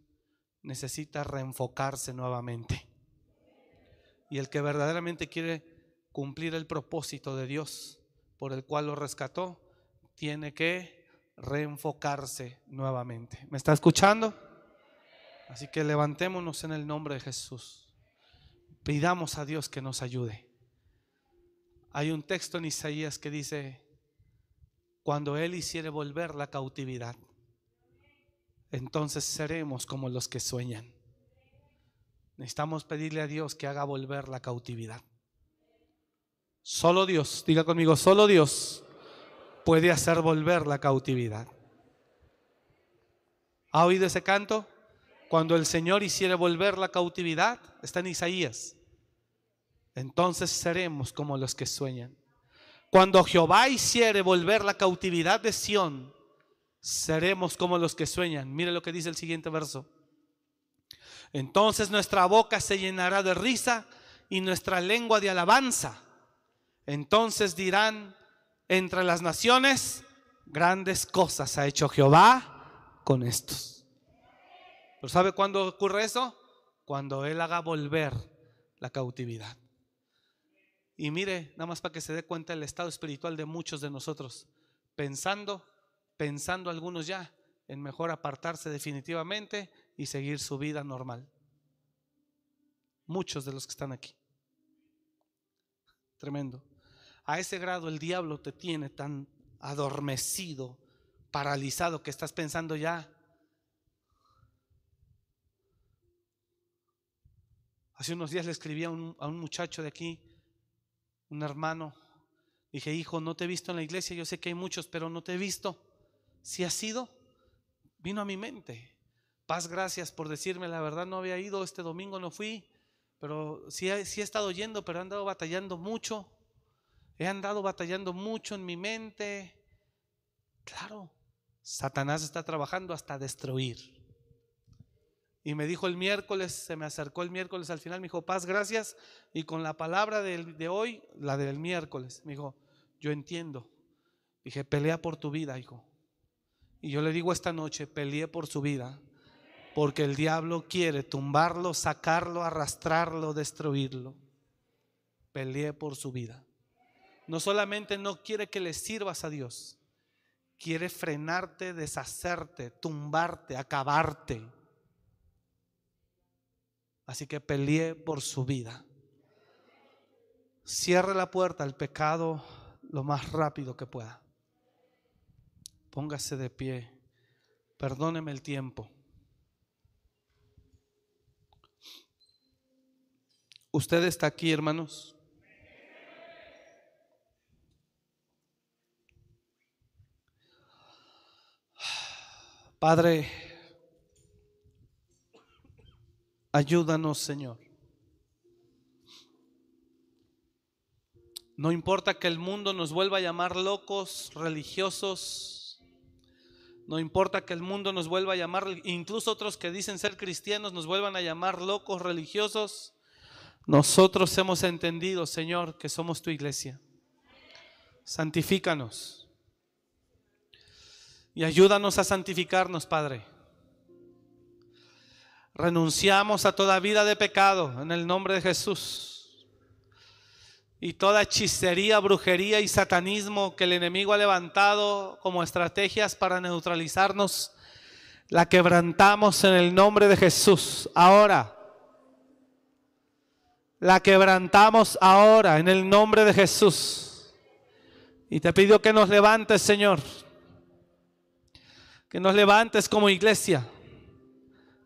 necesita reenfocarse nuevamente. Y el que verdaderamente quiere cumplir el propósito de Dios por el cual lo rescató, tiene que reenfocarse nuevamente. ¿Me está escuchando? Así que levantémonos en el nombre de Jesús. Pidamos a Dios que nos ayude. Hay un texto en Isaías que dice, cuando Él hiciere volver la cautividad, entonces seremos como los que sueñan. Necesitamos pedirle a Dios que haga volver la cautividad. Solo Dios, diga conmigo, solo Dios puede hacer volver la cautividad. ¿Ha oído ese canto? Cuando el Señor hiciere volver la cautividad, está en Isaías. Entonces seremos como los que sueñan. Cuando Jehová hiciere volver la cautividad de Sión, seremos como los que sueñan. Mire lo que dice el siguiente verso. Entonces nuestra boca se llenará de risa y nuestra lengua de alabanza. Entonces dirán, entre las naciones, grandes cosas ha hecho Jehová con estos. ¿Pero sabe cuándo ocurre eso? Cuando Él haga volver la cautividad. Y mire, nada más para que se dé cuenta el estado espiritual de muchos de nosotros, pensando, pensando algunos ya en mejor apartarse definitivamente y seguir su vida normal. Muchos de los que están aquí. Tremendo. A ese grado el diablo te tiene tan adormecido, paralizado, que estás pensando ya. Hace unos días le escribí a un, a un muchacho de aquí, un hermano. Dije, hijo, no te he visto en la iglesia, yo sé que hay muchos, pero no te he visto. Si has sido, vino a mi mente. Paz, gracias por decirme, la verdad no había ido, este domingo no fui, pero sí, sí he estado yendo, pero he andado batallando mucho. He andado batallando mucho en mi mente. Claro, Satanás está trabajando hasta destruir. Y me dijo el miércoles, se me acercó el miércoles al final, me dijo, paz, gracias. Y con la palabra de, de hoy, la del miércoles, me dijo, yo entiendo. Dije, pelea por tu vida, hijo. Y yo le digo esta noche, peleé por su vida. Porque el diablo quiere tumbarlo, sacarlo, arrastrarlo, destruirlo. Peleé por su vida. No solamente no quiere que le sirvas a Dios, quiere frenarte, deshacerte, tumbarte, acabarte. Así que peleé por su vida. Cierre la puerta al pecado lo más rápido que pueda. Póngase de pie. Perdóneme el tiempo. ¿Usted está aquí, hermanos? Padre, ayúdanos, Señor. No importa que el mundo nos vuelva a llamar locos, religiosos. No importa que el mundo nos vuelva a llamar, incluso otros que dicen ser cristianos nos vuelvan a llamar locos, religiosos. Nosotros hemos entendido, Señor, que somos tu iglesia. Santifícanos. Y ayúdanos a santificarnos, Padre. Renunciamos a toda vida de pecado en el nombre de Jesús. Y toda hechicería, brujería y satanismo que el enemigo ha levantado como estrategias para neutralizarnos, la quebrantamos en el nombre de Jesús. Ahora. La quebrantamos ahora en el nombre de Jesús. Y te pido que nos levantes, Señor que nos levantes como iglesia.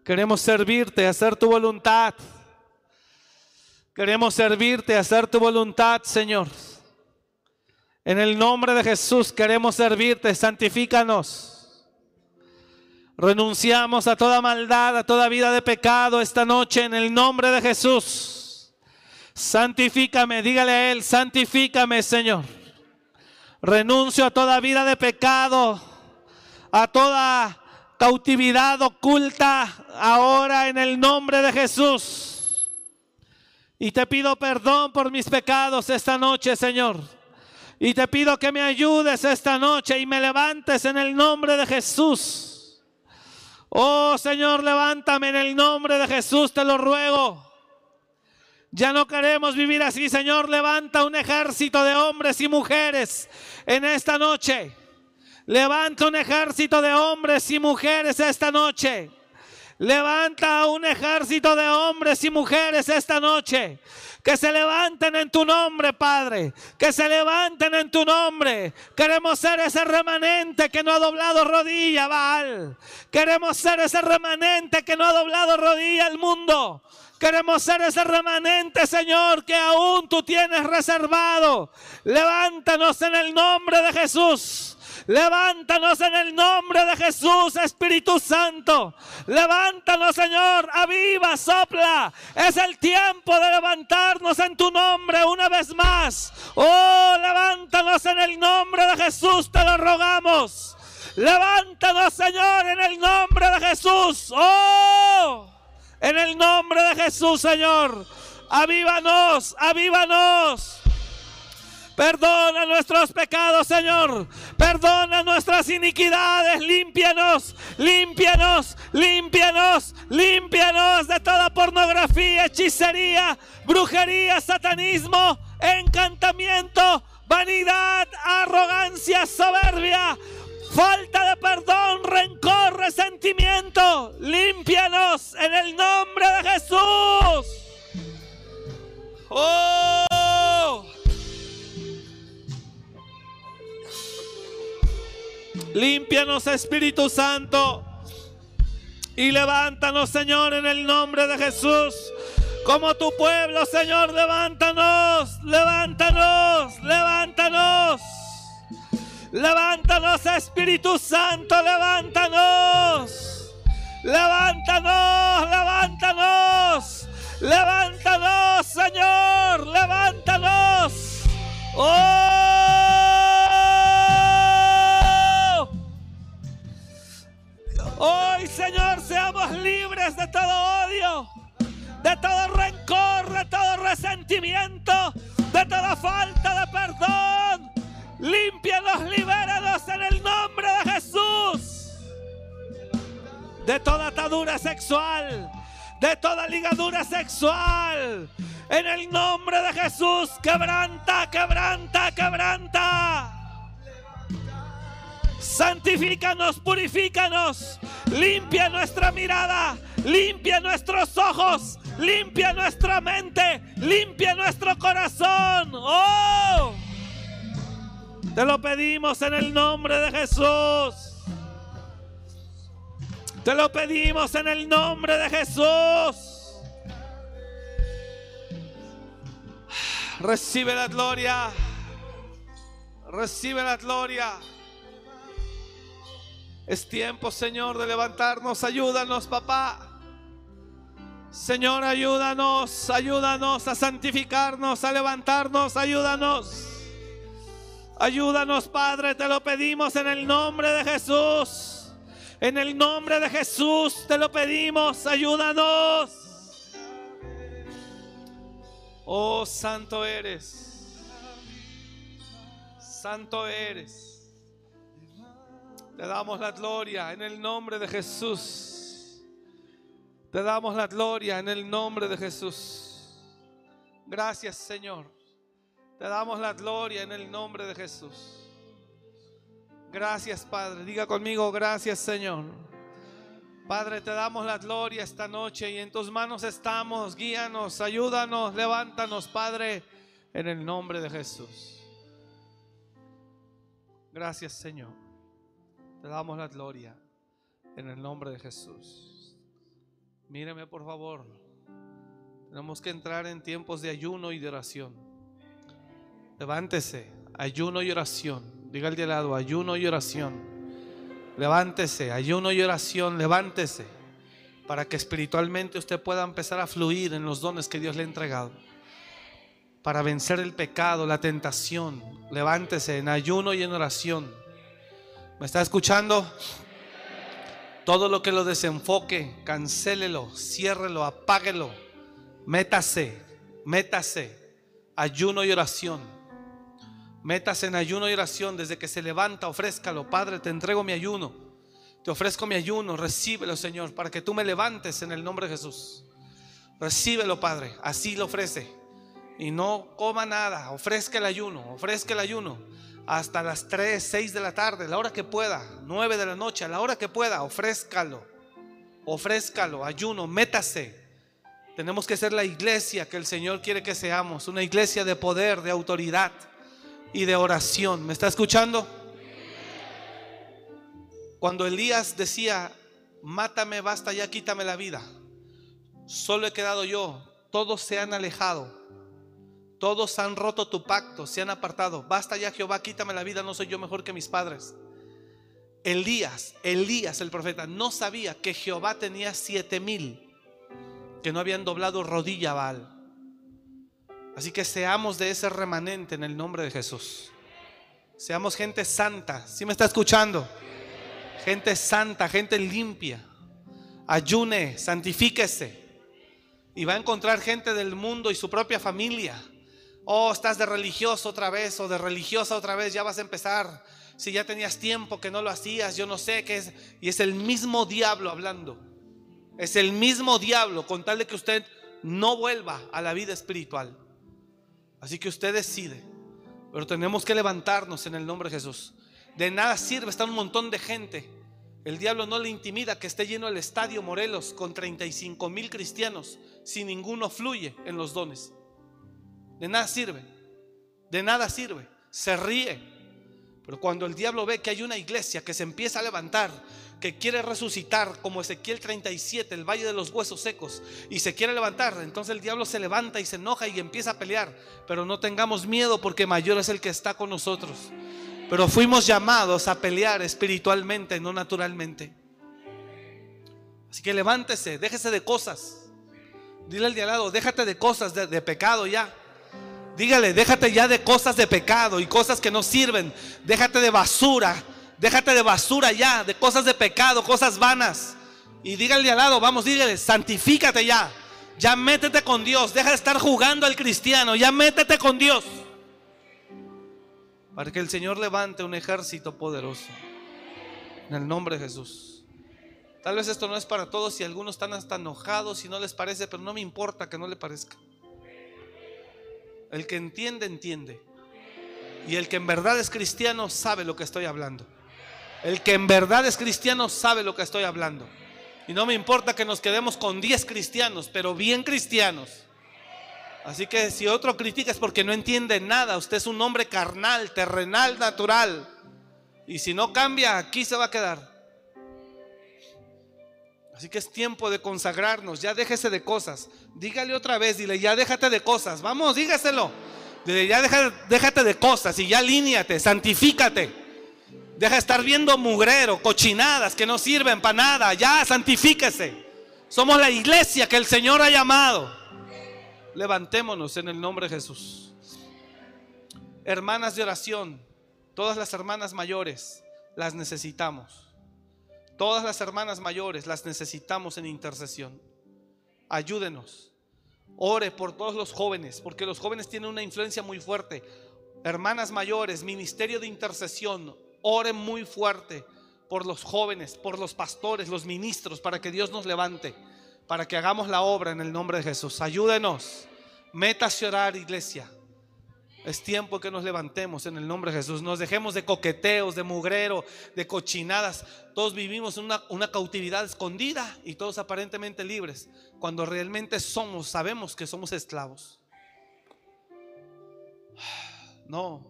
Queremos servirte, hacer tu voluntad. Queremos servirte, hacer tu voluntad, Señor. En el nombre de Jesús queremos servirte, santifícanos. Renunciamos a toda maldad, a toda vida de pecado esta noche en el nombre de Jesús. Santifícame, dígale a Él, santifícame, Señor. Renuncio a toda vida de pecado a toda cautividad oculta ahora en el nombre de Jesús. Y te pido perdón por mis pecados esta noche, Señor. Y te pido que me ayudes esta noche y me levantes en el nombre de Jesús. Oh Señor, levántame en el nombre de Jesús, te lo ruego. Ya no queremos vivir así, Señor. Levanta un ejército de hombres y mujeres en esta noche Levanta un ejército de hombres y mujeres esta noche. Levanta un ejército de hombres y mujeres esta noche. Que se levanten en tu nombre, Padre. Que se levanten en tu nombre. Queremos ser ese remanente que no ha doblado rodilla, Baal. Queremos ser ese remanente que no ha doblado rodilla al mundo. Queremos ser ese remanente, Señor, que aún tú tienes reservado. Levántanos en el nombre de Jesús. Levántanos en el nombre de Jesús, Espíritu Santo. Levántanos, Señor. Aviva, sopla. Es el tiempo de levantarnos en tu nombre una vez más. Oh, levántanos en el nombre de Jesús, te lo rogamos. Levántanos, Señor, en el nombre de Jesús. Oh, en el nombre de Jesús, Señor. Avívanos, avívanos. Perdona nuestros pecados, Señor. Perdona nuestras iniquidades. Límpianos, límpianos, límpianos, límpianos de toda pornografía, hechicería, brujería, satanismo, encantamiento, vanidad, arrogancia, soberbia falta de perdón, rencor, resentimiento. Límpianos en el nombre de Jesús. Oh. Límpianos, Espíritu Santo. Y levántanos, Señor, en el nombre de Jesús. Como tu pueblo, Señor, levántanos, levántanos, levántanos. Levántanos, Espíritu Santo, levántanos. Levántanos, levántanos. Levántanos, Señor, levántanos. Oh. Hoy, Señor, seamos libres de todo odio, de todo rencor, de todo resentimiento, de toda falta sexual, de toda ligadura sexual. En el nombre de Jesús, quebranta, quebranta, quebranta. Santifícanos, purifícanos. Limpia nuestra mirada, limpia nuestros ojos, limpia nuestra mente, limpia nuestro corazón. Oh. Te lo pedimos en el nombre de Jesús. Te lo pedimos en el nombre de Jesús. Recibe la gloria. Recibe la gloria. Es tiempo, Señor, de levantarnos. Ayúdanos, papá. Señor, ayúdanos, ayúdanos a santificarnos, a levantarnos, ayúdanos. Ayúdanos, Padre, te lo pedimos en el nombre de Jesús. En el nombre de Jesús te lo pedimos, ayúdanos. Oh, santo eres. Santo eres. Te damos la gloria en el nombre de Jesús. Te damos la gloria en el nombre de Jesús. Gracias, Señor. Te damos la gloria en el nombre de Jesús. Gracias, Padre. Diga conmigo, gracias, Señor. Padre, te damos la gloria esta noche y en tus manos estamos. Guíanos, ayúdanos, levántanos, Padre, en el nombre de Jesús. Gracias, Señor. Te damos la gloria en el nombre de Jesús. Míreme, por favor. Tenemos que entrar en tiempos de ayuno y de oración. Levántese, ayuno y oración. Diga al de lado, ayuno y oración. Levántese, ayuno y oración, levántese. Para que espiritualmente usted pueda empezar a fluir en los dones que Dios le ha entregado. Para vencer el pecado, la tentación. Levántese en ayuno y en oración. ¿Me está escuchando? Todo lo que lo desenfoque, cancélelo, ciérrelo, apáguelo. Métase, métase. Ayuno y oración. Metas en ayuno y oración desde que se levanta, ofrézcalo. Padre, te entrego mi ayuno. Te ofrezco mi ayuno, recíbelo, Señor, para que tú me levantes en el nombre de Jesús. Recíbelo, Padre. Así lo ofrece. Y no coma nada. Ofrezca el ayuno, ofrezca el ayuno. Hasta las 3, 6 de la tarde, la hora que pueda. 9 de la noche, a la hora que pueda. Ofrézcalo. Ofrézcalo, ayuno, métase. Tenemos que ser la iglesia que el Señor quiere que seamos. Una iglesia de poder, de autoridad y de oración. ¿Me está escuchando? Cuando Elías decía, mátame, basta ya, quítame la vida. Solo he quedado yo. Todos se han alejado. Todos han roto tu pacto, se han apartado. Basta ya, Jehová, quítame la vida. No soy yo mejor que mis padres. Elías, Elías el profeta, no sabía que Jehová tenía siete mil que no habían doblado rodilla a Baal. Así que seamos de ese remanente en el nombre de Jesús. Seamos gente santa. ¿Sí me está escuchando? Gente santa, gente limpia. Ayune, santifíquese. Y va a encontrar gente del mundo y su propia familia. Oh, estás de religioso otra vez o de religiosa otra vez, ya vas a empezar. Si ya tenías tiempo que no lo hacías, yo no sé qué es. Y es el mismo diablo hablando. Es el mismo diablo con tal de que usted no vuelva a la vida espiritual. Así que usted decide. Pero tenemos que levantarnos en el nombre de Jesús. De nada sirve estar un montón de gente. El diablo no le intimida que esté lleno el estadio Morelos con 35 mil cristianos si ninguno fluye en los dones. De nada sirve. De nada sirve. Se ríe. Pero cuando el diablo ve que hay una iglesia que se empieza a levantar, que quiere resucitar como Ezequiel 37, el valle de los huesos secos, y se quiere levantar, entonces el diablo se levanta y se enoja y empieza a pelear. Pero no tengamos miedo porque mayor es el que está con nosotros. Pero fuimos llamados a pelear espiritualmente, no naturalmente. Así que levántese, déjese de cosas. Dile al de al lado, déjate de cosas de, de pecado ya. Dígale, déjate ya de cosas de pecado y cosas que no sirven. Déjate de basura. Déjate de basura ya, de cosas de pecado, cosas vanas. Y dígale al lado, vamos, dígale, santifícate ya. Ya métete con Dios. Deja de estar jugando al cristiano. Ya métete con Dios. Para que el Señor levante un ejército poderoso. En el nombre de Jesús. Tal vez esto no es para todos y algunos están hasta enojados y no les parece, pero no me importa que no le parezca. El que entiende, entiende. Y el que en verdad es cristiano sabe lo que estoy hablando. El que en verdad es cristiano sabe lo que estoy hablando. Y no me importa que nos quedemos con 10 cristianos, pero bien cristianos. Así que si otro critica es porque no entiende nada. Usted es un hombre carnal, terrenal, natural. Y si no cambia, aquí se va a quedar. Así que es tiempo de consagrarnos. Ya déjese de cosas. Dígale otra vez, dile, ya déjate de cosas. Vamos, dígaselo. Dile, ya déjate, de cosas y ya alíñate, santifícate. Deja de estar viendo mugrero, cochinadas que no sirven para nada. Ya, santifíquese. Somos la iglesia que el Señor ha llamado. Levantémonos en el nombre de Jesús. Hermanas de oración, todas las hermanas mayores, las necesitamos. Todas las hermanas mayores las necesitamos en intercesión. Ayúdenos. Ore por todos los jóvenes, porque los jóvenes tienen una influencia muy fuerte. Hermanas mayores, ministerio de intercesión, ore muy fuerte por los jóvenes, por los pastores, los ministros, para que Dios nos levante, para que hagamos la obra en el nombre de Jesús. Ayúdenos. Métase a orar, iglesia. Es tiempo que nos levantemos en el nombre de Jesús. Nos dejemos de coqueteos, de mugrero, de cochinadas. Todos vivimos una, una cautividad escondida y todos aparentemente libres. Cuando realmente somos, sabemos que somos esclavos. No,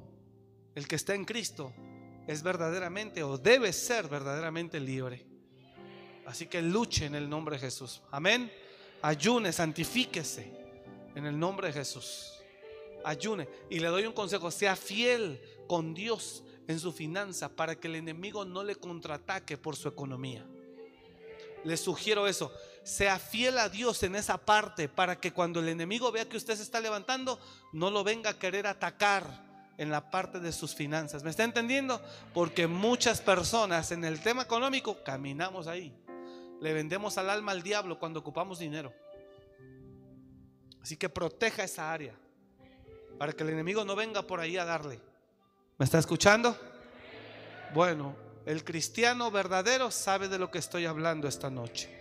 el que está en Cristo es verdaderamente o debe ser verdaderamente libre. Así que luche en el nombre de Jesús. Amén. Ayune, santifíquese en el nombre de Jesús ayune. Y le doy un consejo, sea fiel con Dios en su finanza para que el enemigo no le contraataque por su economía. Le sugiero eso, sea fiel a Dios en esa parte para que cuando el enemigo vea que usted se está levantando, no lo venga a querer atacar en la parte de sus finanzas. ¿Me está entendiendo? Porque muchas personas en el tema económico caminamos ahí. Le vendemos al alma al diablo cuando ocupamos dinero. Así que proteja esa área para que el enemigo no venga por ahí a darle. ¿Me está escuchando? Bueno, el cristiano verdadero sabe de lo que estoy hablando esta noche.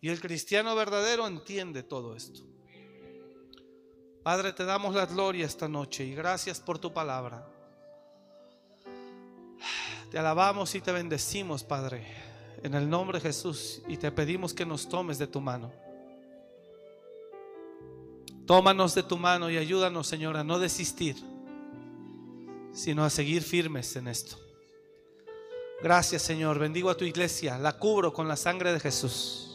Y el cristiano verdadero entiende todo esto. Padre, te damos la gloria esta noche y gracias por tu palabra. Te alabamos y te bendecimos, Padre, en el nombre de Jesús y te pedimos que nos tomes de tu mano. Tómanos de tu mano y ayúdanos, Señor, a no desistir, sino a seguir firmes en esto. Gracias, Señor. Bendigo a tu iglesia. La cubro con la sangre de Jesús.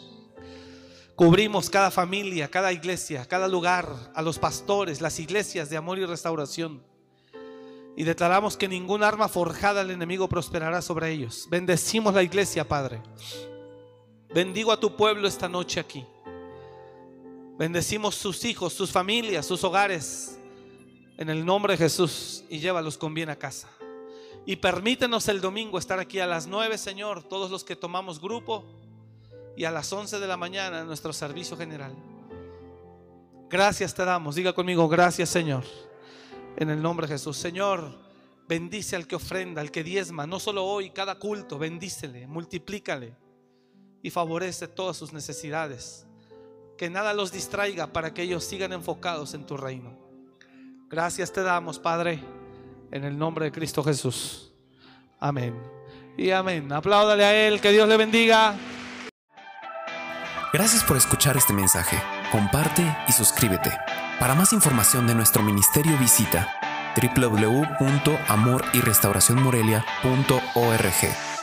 Cubrimos cada familia, cada iglesia, cada lugar, a los pastores, las iglesias de amor y restauración. Y declaramos que ningún arma forjada al enemigo prosperará sobre ellos. Bendecimos la iglesia, Padre. Bendigo a tu pueblo esta noche aquí. Bendecimos sus hijos, sus familias, sus hogares. En el nombre de Jesús y llévalos con bien a casa. Y permítenos el domingo estar aquí a las 9, Señor, todos los que tomamos grupo. Y a las 11 de la mañana nuestro servicio general. Gracias te damos. Diga conmigo, gracias Señor. En el nombre de Jesús. Señor, bendice al que ofrenda, al que diezma, no solo hoy, cada culto, bendícele, multiplícale y favorece todas sus necesidades. Que nada los distraiga para que ellos sigan enfocados en tu reino. Gracias te damos, Padre, en el nombre de Cristo Jesús. Amén. Y amén. Apláudale a Él, que Dios le bendiga. Gracias por escuchar este mensaje. Comparte y suscríbete. Para más información de nuestro ministerio visita www.amoryrestauracionmorelia.org.